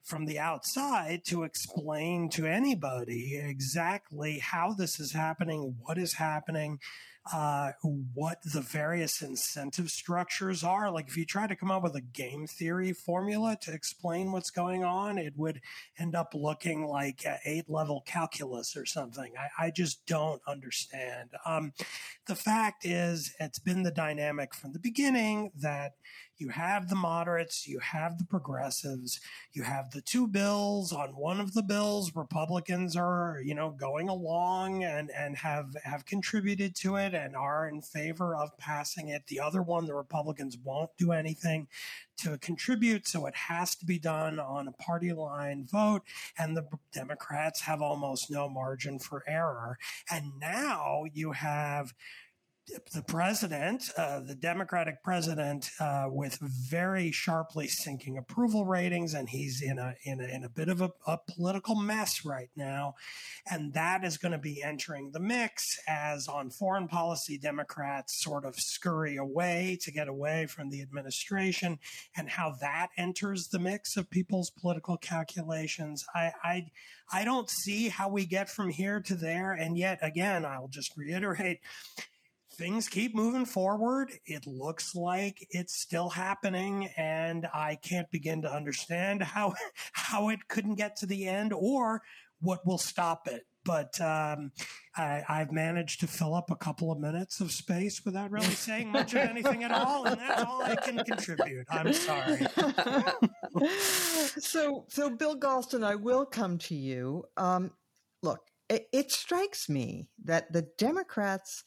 from the outside to explain to anybody exactly how this is happening, what is happening, uh, what the various incentive structures are. Like if you try to come up with a game theory formula to explain what's going on, it would end up looking like eight level calculus or something. I, I just don't understand. Um, the fact is, it's been the dynamic from the beginning that you have the moderates, you have the progressives, you have the two bills. On one of the bills, Republicans are, you know, going along and, and have have contributed to it and are in favor of passing it. The other one, the Republicans won't do anything to contribute, so it has to be done on a party line vote, and the Democrats have almost no margin for error. And now you have the president, uh, the Democratic president, uh, with very sharply sinking approval ratings, and he's in a in a, in a bit of a, a political mess right now, and that is going to be entering the mix as on foreign policy Democrats sort of scurry away to get away from the administration, and how that enters the mix of people's political calculations. I I, I don't see how we get from here to there, and yet again, I'll just reiterate things keep moving forward. It looks like it's still happening, and I can't begin to understand how how it couldn't get to the end or what will stop it. But um, I, have managed to fill up a couple of minutes of space without really saying much of anything at all, and that's all I can contribute. I'm sorry. so, so Bill Galston, I will come to you. Um, look, it, it strikes me that the Democrats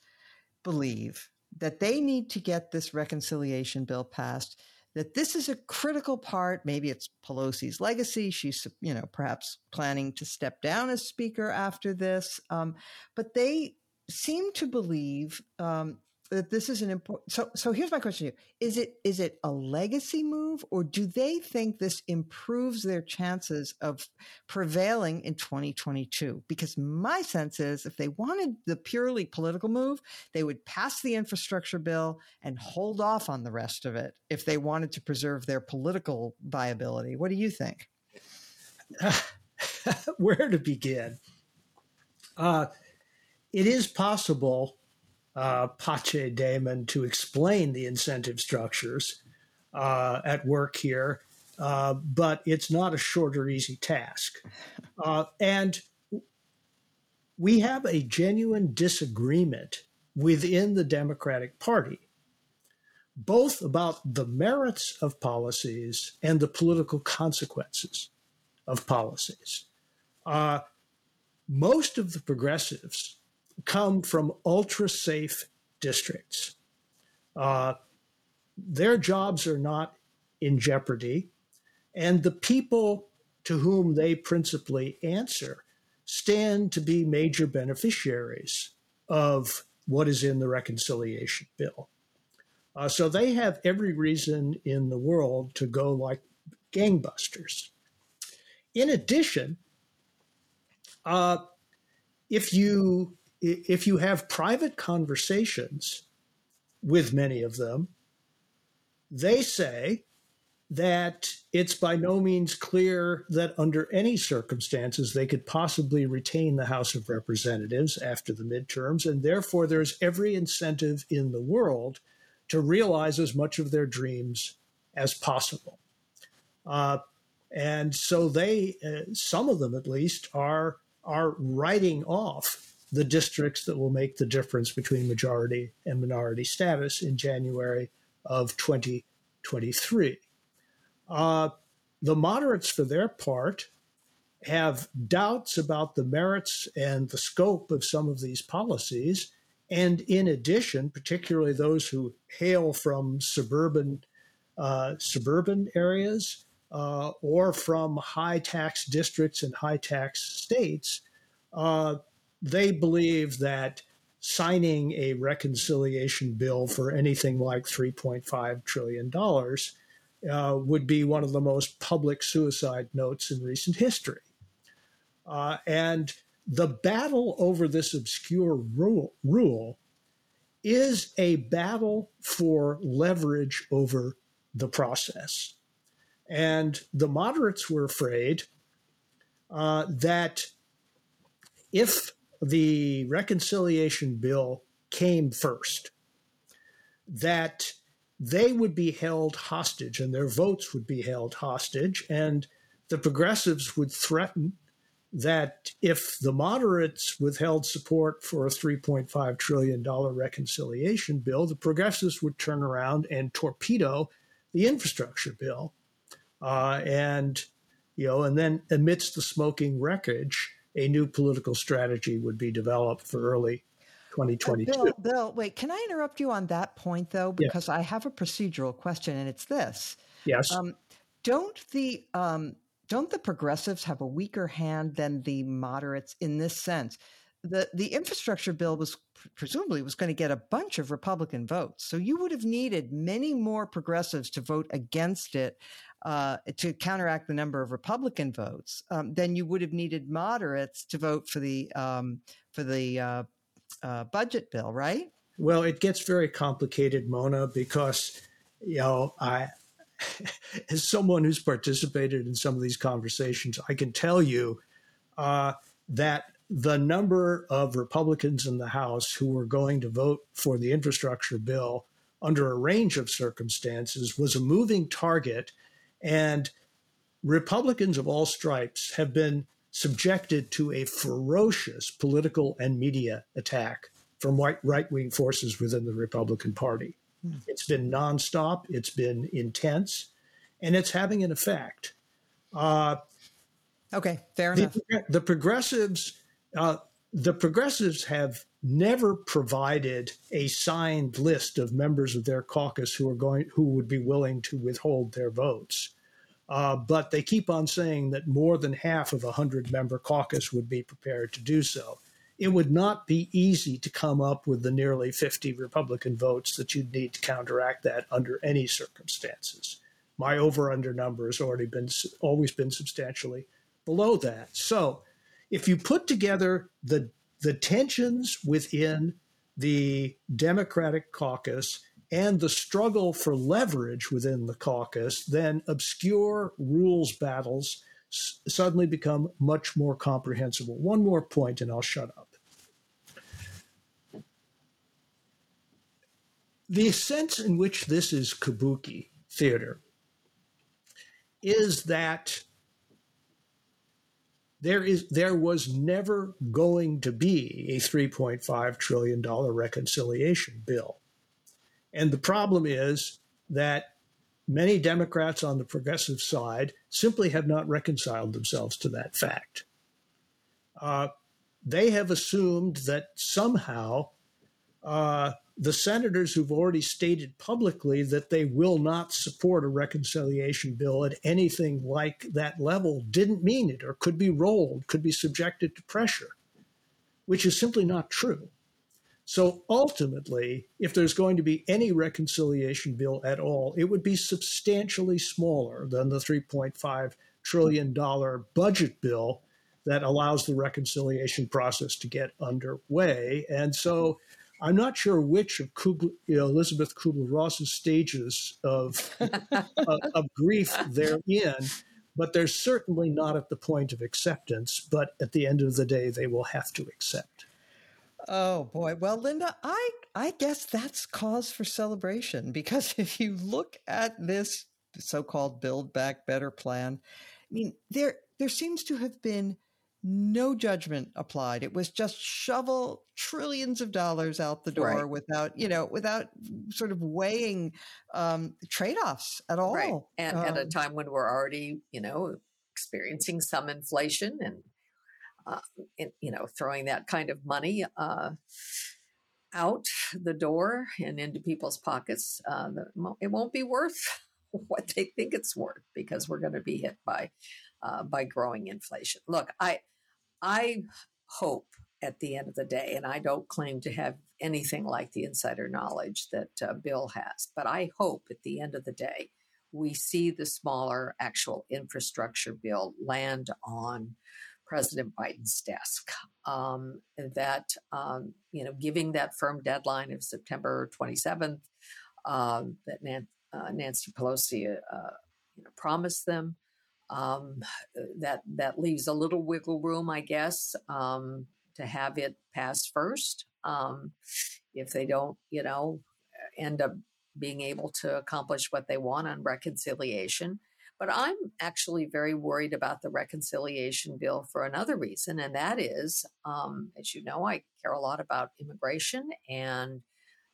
believe that they need to get this reconciliation bill passed that this is a critical part. Maybe it's pelosi's legacy. She's you know perhaps planning to step down as speaker after this. Um, but they seem to believe um, that this is an important so so here's my question to you. Is it is it a legacy move or do they think this improves their chances of prevailing in 2022 because my sense is if they wanted the purely political move they would pass the infrastructure bill and hold off on the rest of it if they wanted to preserve their political viability. What do you think? Where to begin? Uh, it is possible uh, Pace Damon to explain the incentive structures uh, at work here, uh, but it's not a short or easy task. Uh, and we have a genuine disagreement within the Democratic Party, both about the merits of policies and the political consequences of policies. Uh, most of the progressives come from ultra safe districts. Uh, their jobs are not in jeopardy, and the people to whom they principally answer stand to be major beneficiaries of what is in the reconciliation bill. Uh, so they have every reason in the world to go like gangbusters. In addition, uh, if you if you have private conversations with many of them, they say that it's by no means clear that under any circumstances they could possibly retain the House of Representatives after the midterms, and therefore there's every incentive in the world to realize as much of their dreams as possible. Uh, and so they, uh, some of them at least, are are writing off the districts that will make the difference between majority and minority status in January of 2023. Uh, the moderates, for their part, have doubts about the merits and the scope of some of these policies. And in addition, particularly those who hail from suburban uh, suburban areas uh, or from high tax districts and high tax states, uh, they believe that signing a reconciliation bill for anything like $3.5 trillion uh, would be one of the most public suicide notes in recent history. Uh, and the battle over this obscure rule, rule is a battle for leverage over the process. And the moderates were afraid uh, that if the reconciliation bill came first, that they would be held hostage and their votes would be held hostage. And the progressives would threaten that if the moderates withheld support for a $3.5 trillion reconciliation bill, the progressives would turn around and torpedo the infrastructure bill. Uh, and, you know, and then amidst the smoking wreckage, a new political strategy would be developed for early 2022. Uh, Bill, Bill, wait, can I interrupt you on that point though? Because I have a procedural question, and it's this. Yes. Um, don't the um, don't the progressives have a weaker hand than the moderates in this sense? the the infrastructure bill was presumably was going to get a bunch of Republican votes. So you would have needed many more progressives to vote against it uh, to counteract the number of Republican votes um, than you would have needed moderates to vote for the um, for the uh, uh, budget bill, right? Well, it gets very complicated, Mona, because you know I. As someone who's participated in some of these conversations, I can tell you uh, that the number of Republicans in the House who were going to vote for the infrastructure bill under a range of circumstances was a moving target. And Republicans of all stripes have been subjected to a ferocious political and media attack from right wing forces within the Republican Party. Hmm. It's been nonstop, it's been intense, and it's having an effect. Uh, okay, fair enough. The, the progressives uh, the progressives have never provided a signed list of members of their caucus who are going who would be willing to withhold their votes. Uh, but they keep on saying that more than half of a hundred member caucus would be prepared to do so. It would not be easy to come up with the nearly 50 Republican votes that you'd need to counteract that under any circumstances. My over under number has already been always been substantially below that. So if you put together the the tensions within the Democratic caucus and the struggle for leverage within the caucus, then obscure rules battles s- suddenly become much more comprehensible. One more point, and I'll shut up. The sense in which this is kabuki theater is that there is there was never going to be a 3.5 trillion dollar reconciliation bill. And the problem is that many Democrats on the progressive side simply have not reconciled themselves to that fact. Uh, they have assumed that somehow uh, the senators who've already stated publicly that they will not support a reconciliation bill at anything like that level didn't mean it or could be rolled, could be subjected to pressure, which is simply not true. So ultimately, if there's going to be any reconciliation bill at all, it would be substantially smaller than the $3.5 trillion budget bill that allows the reconciliation process to get underway. And so I'm not sure which of Kubler, you know, Elisabeth Kubler Ross's stages of, of, of grief they're in, but they're certainly not at the point of acceptance. But at the end of the day, they will have to accept. Oh boy. Well, Linda, I I guess that's cause for celebration because if you look at this so-called build back better plan, I mean, there there seems to have been no judgment applied. It was just shovel trillions of dollars out the door right. without, you know, without sort of weighing um, trade offs at all. Right. And um, at a um time when we're already, you know, experiencing some inflation and, uh, you know, throwing that kind of money uh, out the door and into people's pockets, uh, it won't be worth what they think it's worth because we're going to be hit by uh, by growing inflation. Look, I I hope at the end of the day, and I don't claim to have anything like the insider knowledge that uh, Bill has, but I hope at the end of the day, we see the smaller actual infrastructure bill land on President Biden's desk. Um, that, um, you know, giving that firm deadline of September 27th, um, that Nan- uh, Nancy Pelosi, uh, you know, promised them, um, that that leaves a little wiggle room, I guess, um, to have it pass first. Um, if they don't, you know, end up being able to accomplish what they want on reconciliation. But I'm actually very worried about the reconciliation bill for another reason, and that is, um, as you know, I care a lot about immigration and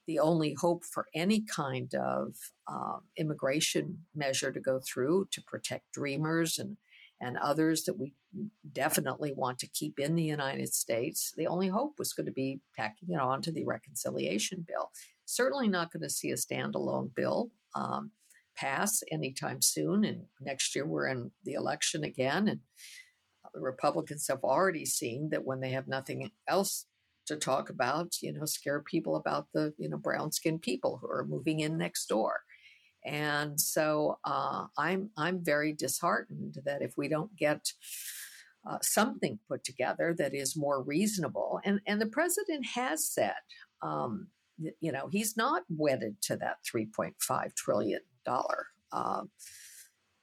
the only hope for any kind of um, immigration measure to go through to protect dreamers and and others that we definitely want to keep in the United States. The only hope was going to be tacking it on to the reconciliation bill. Certainly not going to see a standalone bill um, pass anytime soon. And next year we're in the election again, and the Republicans have already seen that when they have nothing else to talk about, you know, scare people about the, you know, brown skinned people who are moving in next door. And so uh, I'm I'm very disheartened that if we don't get uh, something put together that is more reasonable, and and the president has said, um, you know, he's not wedded to that 3.5 trillion dollar. Uh,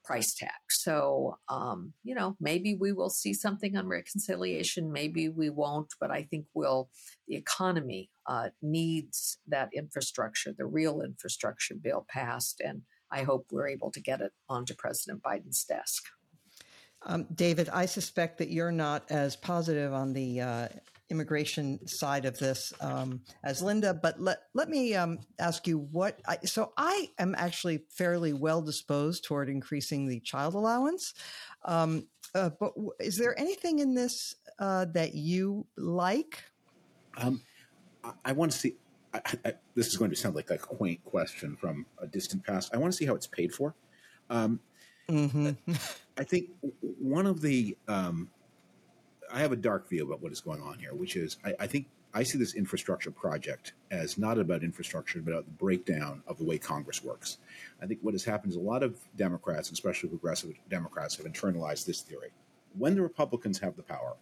price tag. So, um, you know, maybe we will see something on reconciliation, maybe we won't, but I think we'll, the economy uh, needs that infrastructure, the real infrastructure bill passed. And I hope we're able to get it onto President Biden's desk. Um, David, I suspect that you're not as positive on the uh, immigration side of this um, as Linda, but let let me um, ask you what. I, so I am actually fairly well disposed toward increasing the child allowance, um, uh, but w- is there anything in this uh, that you like? Um, I, I want to see. I, I, this is going to sound like a quaint question from a distant past. I want to see how it's paid for. Um, mm-hmm. I think one of the um, I have a dark view about what is going on here, which is I, I, think I see this infrastructure project as not about infrastructure, but about the breakdown of the way Congress works. I think what has happened is a lot of Democrats, especially progressive Democrats, have internalized this theory. When the Republicans have the power,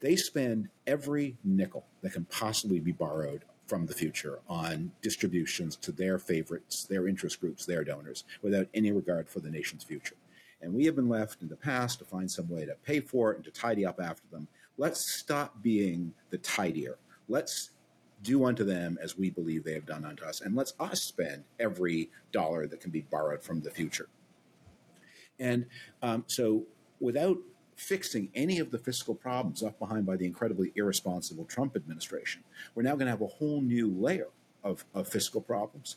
they spend every nickel that can possibly be borrowed from the future on distributions to their favorites, their interest groups, their donors, without any regard for the nation's future. And we have been left in the past to find some way to pay for it and to tidy up after them. Let's stop being the tidier. Let's do unto them as we believe they have done unto us. And let's us spend every dollar that can be borrowed from the future. And um, so, without fixing any of the fiscal problems left behind by the incredibly irresponsible Trump administration, we're now going to have a whole new layer of, of fiscal problems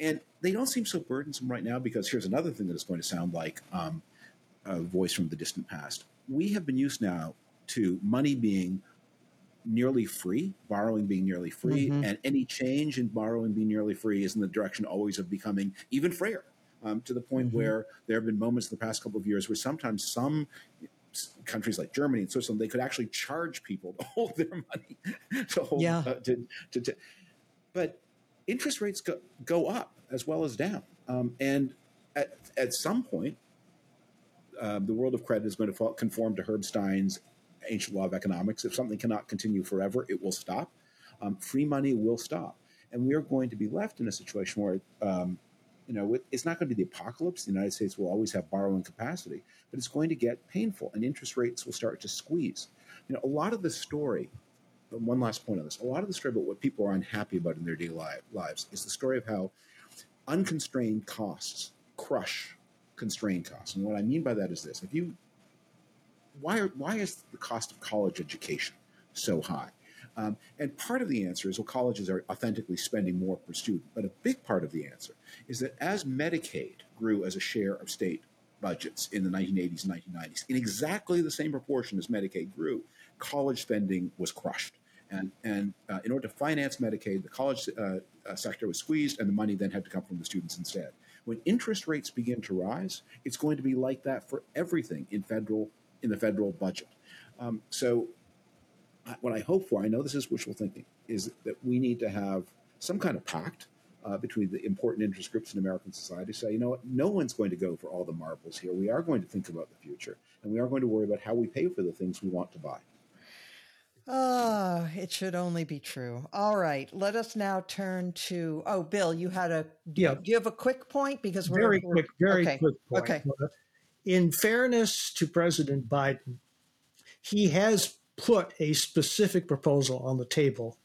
and they don't seem so burdensome right now because here's another thing that is going to sound like um, a voice from the distant past. We have been used now to money being nearly free, borrowing being nearly free, mm-hmm. and any change in borrowing being nearly free is in the direction always of becoming even freer. Um, to the point mm-hmm. where there have been moments in the past couple of years where sometimes some countries like Germany and Switzerland they could actually charge people to hold their money to hold yeah. uh, to, to, to, but interest rates go, go up as well as down. Um, and at, at some point, um, the world of credit is going to conform to Herb Stein's ancient law of economics. If something cannot continue forever, it will stop. Um, free money will stop. And we are going to be left in a situation where, um, you know, it's not going to be the apocalypse. The United States will always have borrowing capacity, but it's going to get painful and interest rates will start to squeeze. You know, a lot of the story one last point on this. A lot of the story about what people are unhappy about in their daily lives is the story of how unconstrained costs crush constrained costs. And what I mean by that is this: if you why are, why is the cost of college education so high? Um, and part of the answer is well, colleges are authentically spending more per student. But a big part of the answer is that as Medicaid grew as a share of state budgets in the 1980s and 1990s, in exactly the same proportion as Medicaid grew, college spending was crushed. And, and uh, in order to finance Medicaid, the college uh, uh, sector was squeezed, and the money then had to come from the students instead. When interest rates begin to rise, it's going to be like that for everything in federal in the federal budget. Um, so, what I hope for, I know this is wishful thinking, is that we need to have some kind of pact uh, between the important interest groups in American society. Say, you know what, no one's going to go for all the marbles here. We are going to think about the future, and we are going to worry about how we pay for the things we want to buy. Ah, it should only be true. All right, let us now turn to. Oh, Bill, you had a. Yeah. Do you have a quick point? Because we're very we're, quick, very okay. quick point. Okay. In fairness to President Biden, he has put a specific proposal on the table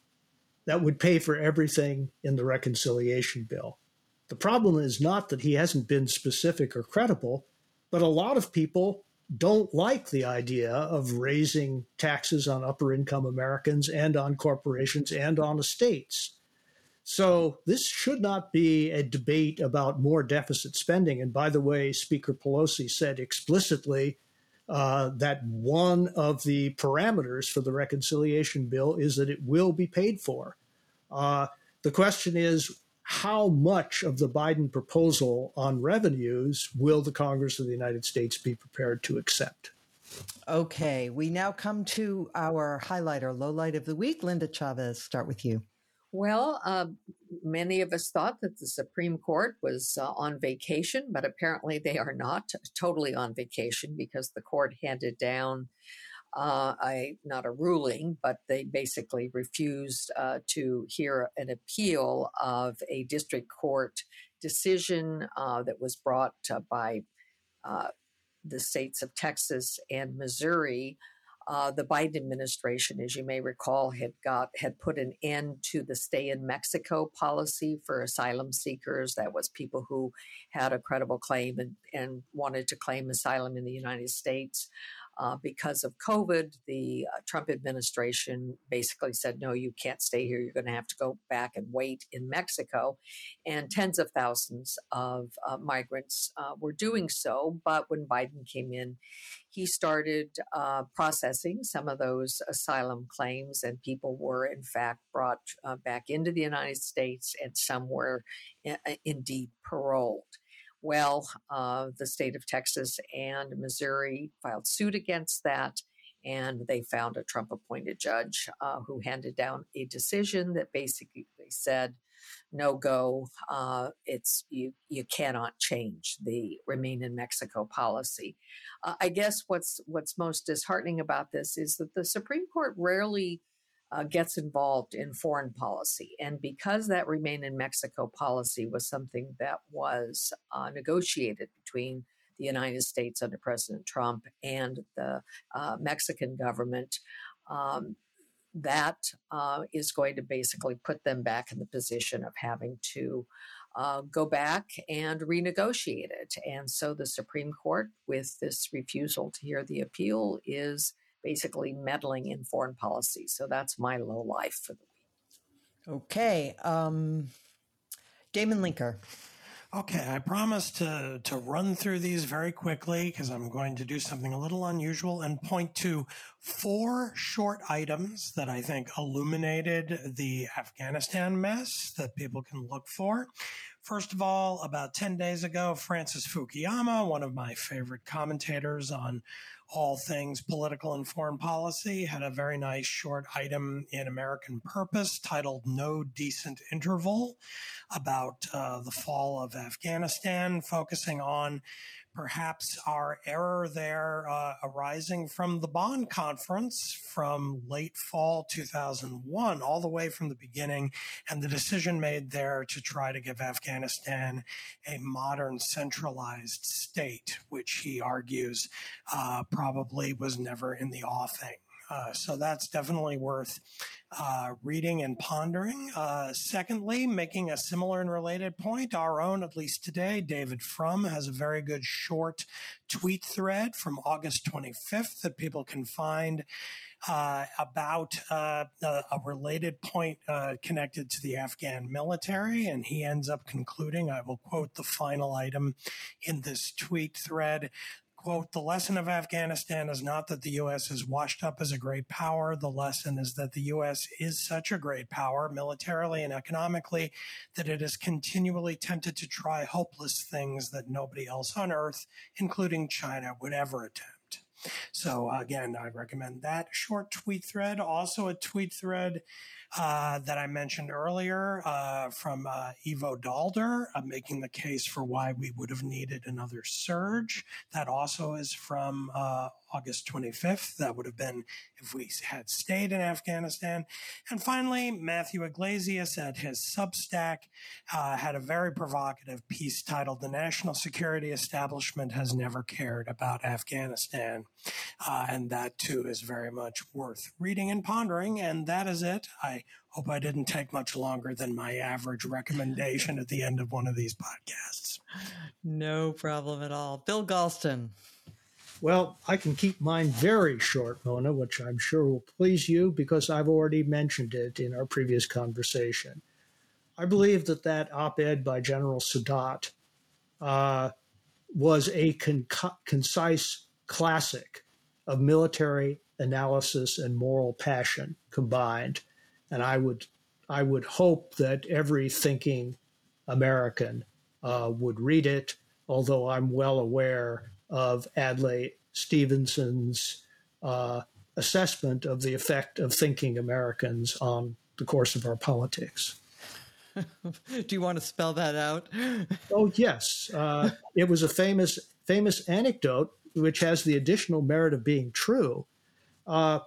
that would pay for everything in the reconciliation bill. The problem is not that he hasn't been specific or credible, but a lot of people don't like the idea of raising taxes on upper income Americans and on corporations and on estates. So this should not be a debate about more deficit spending. And by the way, Speaker Pelosi said explicitly uh, that one of the parameters for the reconciliation bill is that it will be paid for. Uh, the question is how much of the Biden proposal on revenues will the Congress of the United States be prepared to accept? Okay, we now come to our highlight or low light of the week. Linda Chavez, start with you. Well, uh, many of us thought that the Supreme Court was uh, on vacation, but apparently they are not totally on vacation because the court handed down uh, a not a ruling, but they basically refused uh, to hear an appeal of a district court decision uh, that was brought uh, by the states of Texas and Missouri uh, the Biden administration, as you may recall, had got had put an end to the stay in Mexico policy for asylum seekers. That was people who had a credible claim and, and wanted to claim asylum in the United States. Uh, because of COVID, the uh, Trump administration basically said, no, you can't stay here. You're going to have to go back and wait in Mexico. And tens of thousands of uh, migrants uh, were doing so. But when Biden came in, he started uh, processing some of those asylum claims, and people were, in fact, brought uh, back into the United States, and some were indeed paroled. Well, uh, the state of Texas and Missouri filed suit against that, and they found a Trump appointed judge uh, who handed down a decision that basically said, no go. Uh, it's you. You cannot change the remain in Mexico policy. Uh, I guess what's what's most disheartening about this is that the Supreme Court rarely uh, gets involved in foreign policy. And because that remain in Mexico policy was something that was uh, negotiated between the United States under President Trump and the uh, Mexican government, um, that uh, is going to basically put them back in the position of having to uh, go back and renegotiate it. And so the Supreme Court, with this refusal to hear the appeal, is basically meddling in foreign policy. So that's my low life for the week. Okay. Um, Damon Linker. Okay, I promise to to run through these very quickly because I'm going to do something a little unusual and point to four short items that I think illuminated the Afghanistan mess that people can look for. First of all, about 10 days ago, Francis Fukuyama, one of my favorite commentators on all things political and foreign policy, had a very nice short item in American Purpose titled No Decent Interval about uh, the fall of Afghanistan, focusing on perhaps our error there uh, arising from the Bonn conference from late fall 2001, all the way from the beginning, and the decision made there to try to give Afghanistan a modern centralized state, which he argues uh, probably was never in the offing. Uh, so that's definitely worth uh, reading and pondering. Uh, secondly, making a similar and related point, our own, at least today, David Frum has a very good short tweet thread from August 25th that people can find. Uh, about uh, a, a, related point uh, connected to the Afghan military. And he ends up concluding, I will quote the final item in this tweet thread quote, the lesson of Afghanistan is not that the U.S. is washed up as a great power. The lesson is that the U.S. is such a great power, militarily and economically, that it is continually tempted to try hopeless things that nobody else on earth, including China, would ever attempt. So again, I recommend that short tweet thread. Also a tweet thread uh, that I mentioned earlier uh, from uh, Ivo Daalder, uh, making the case for why we would have needed another surge. That also is from uh, August 25th. That would have been if we had stayed in Afghanistan. And finally, Matthew Yglesias at his Substack uh, had a very provocative piece titled The National Security Establishment Has Never Cared About Afghanistan. and that too is very much worth reading and pondering. And that is it. I hope I didn't take much longer than my average recommendation at the end of one of these podcasts. No problem at all. Bill Galston. Well, I can keep mine very short, Mona, which I'm sure will please you because I've already mentioned it in our previous conversation. I believe that that op ed by General Sadat uh, was a con- concise classic of military analysis and moral passion combined and I would I would hope that every thinking American uh, would read it. Although I'm well aware of Adlai Stevenson's uh, assessment of the effect of thinking Americans on the course of our politics. Do you want to spell that out? oh yes, uh, it was a famous famous anecdote which has the additional merit of being true. Uh,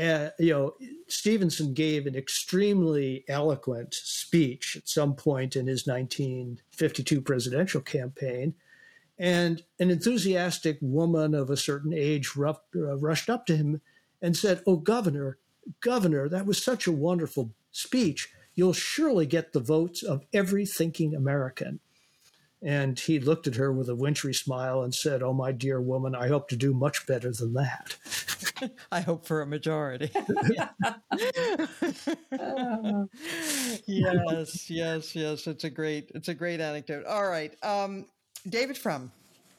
uh, you know, Stevenson gave an extremely eloquent speech at some point in his 1952 presidential campaign, and an enthusiastic woman of a certain age rough, uh, rushed up to him and said, "Oh, Governor, Governor, that was such a wonderful speech. You'll surely get the votes of every thinking American." And he looked at her with a wintry smile and said, Oh, my dear woman, I hope to do much better than that. I hope for a majority. yes, yes, yes. It's a great, it's a great anecdote. All right. Um, David Frum.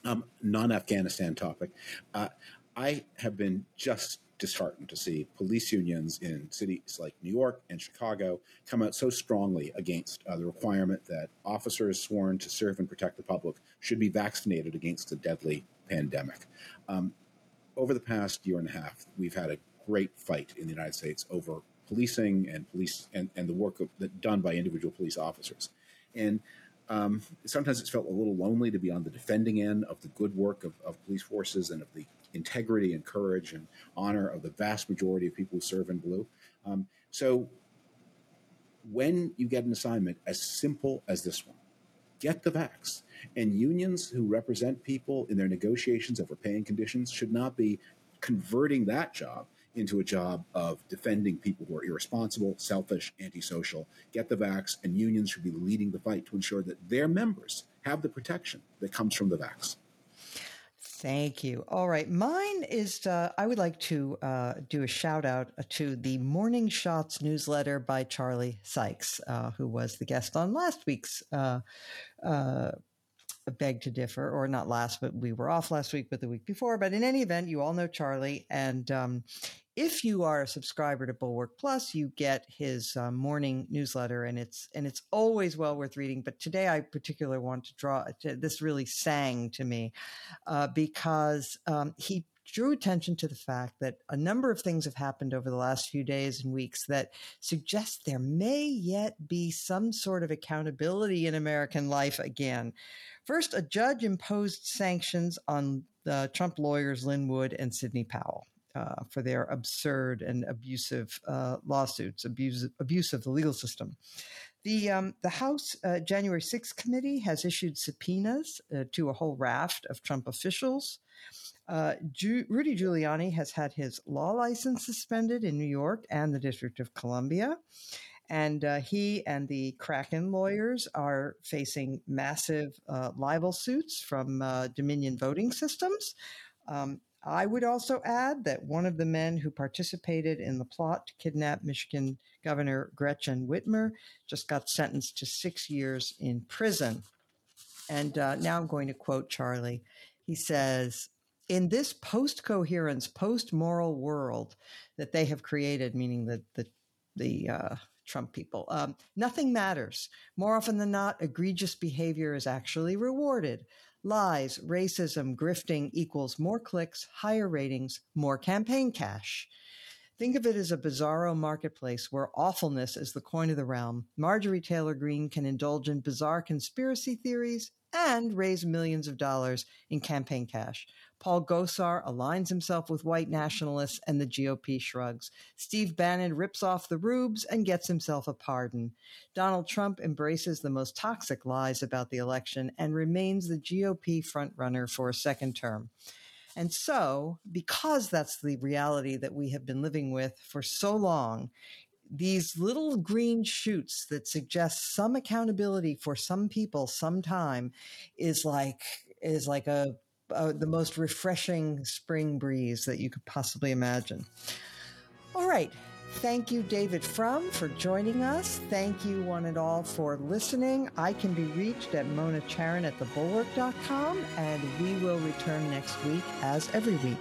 Um, non Afghanistan topic. Uh, I have been just disheartened to see police unions in cities like New York and Chicago come out so strongly against uh, the requirement that officers sworn to serve and protect the public should be vaccinated against a deadly pandemic. Um, over the past year and a half, we've had a great fight in the United States over policing and police and, and the work of, that done by individual police officers. And um, sometimes it's felt a little lonely to be on the defending end of the good work of, of police forces and of the integrity and courage and honor of the vast majority of people who serve in blue. Um, so when you get an assignment as simple as this one, get the vax. And unions who represent people in their negotiations over pay and conditions should not be converting that job into a job of defending people who are irresponsible, selfish, antisocial. Get the vax, and unions should be leading the fight to ensure that their members have the protection that comes from the vax. Thank you. All right. Mine is uh, I would like to uh, do a shout out to the Morning Shots newsletter by Charlie Sykes, uh, who was the guest on last week's Beg to Differ, or not last, but we were off last week, but the week before. But in any event, you all know Charlie. And um, if you are a subscriber to Bulwark Plus, you get his uh, morning newsletter, and it's and it's always well worth reading. But today, I particularly want to draw to, this really sang to me uh, because um, he drew attention to the fact that a number of things have happened over the last few days and weeks that suggest there may yet be some sort of accountability in American life again. First, a judge imposed sanctions on the Trump lawyers Lin Wood and Sidney Powell uh, for their absurd and abusive uh, lawsuits, abuse, abuse of the legal system. The, um, the House uh, January 6th committee has issued subpoenas uh, to a whole raft of Trump officials. Uh, Ju- Rudy Giuliani has had his law license suspended in New York and the District of Columbia. And uh, he and the Kraken lawyers are facing massive libel suits from Dominion voting systems. Um, I would also add that one of the men who participated in the plot to kidnap Michigan Governor Gretchen Whitmer just got sentenced to six years in prison. And uh, now I'm going to quote Charlie. He says, in this post coherence, post moral world that they have created, meaning the, the, the uh, Trump people, um, nothing matters. More often than not, egregious behavior is actually rewarded. Lies, racism, grifting equals more clicks, higher ratings, more campaign cash. Think of it as a bizarro marketplace where awfulness is the coin of the realm. Marjorie Taylor Greene can indulge in bizarre conspiracy theories and raise millions of dollars in campaign cash. Paul Gosar aligns himself with white nationalists and the GOP shrugs. Steve Bannon rips off the rubes and gets himself a pardon. Donald Trump embraces the most toxic lies about the election and remains the GOP frontrunner for a second term. And so, because that's the reality that we have been living with for so long, these little green shoots that suggest some accountability for some people sometime is like is like a uh, the most refreshing spring breeze that you could possibly imagine. All right. Thank you, David Frum, for joining us. Thank you, one and all, for listening. I can be reached at Mona Charen at thebulwark.com, and we will return next week as every week.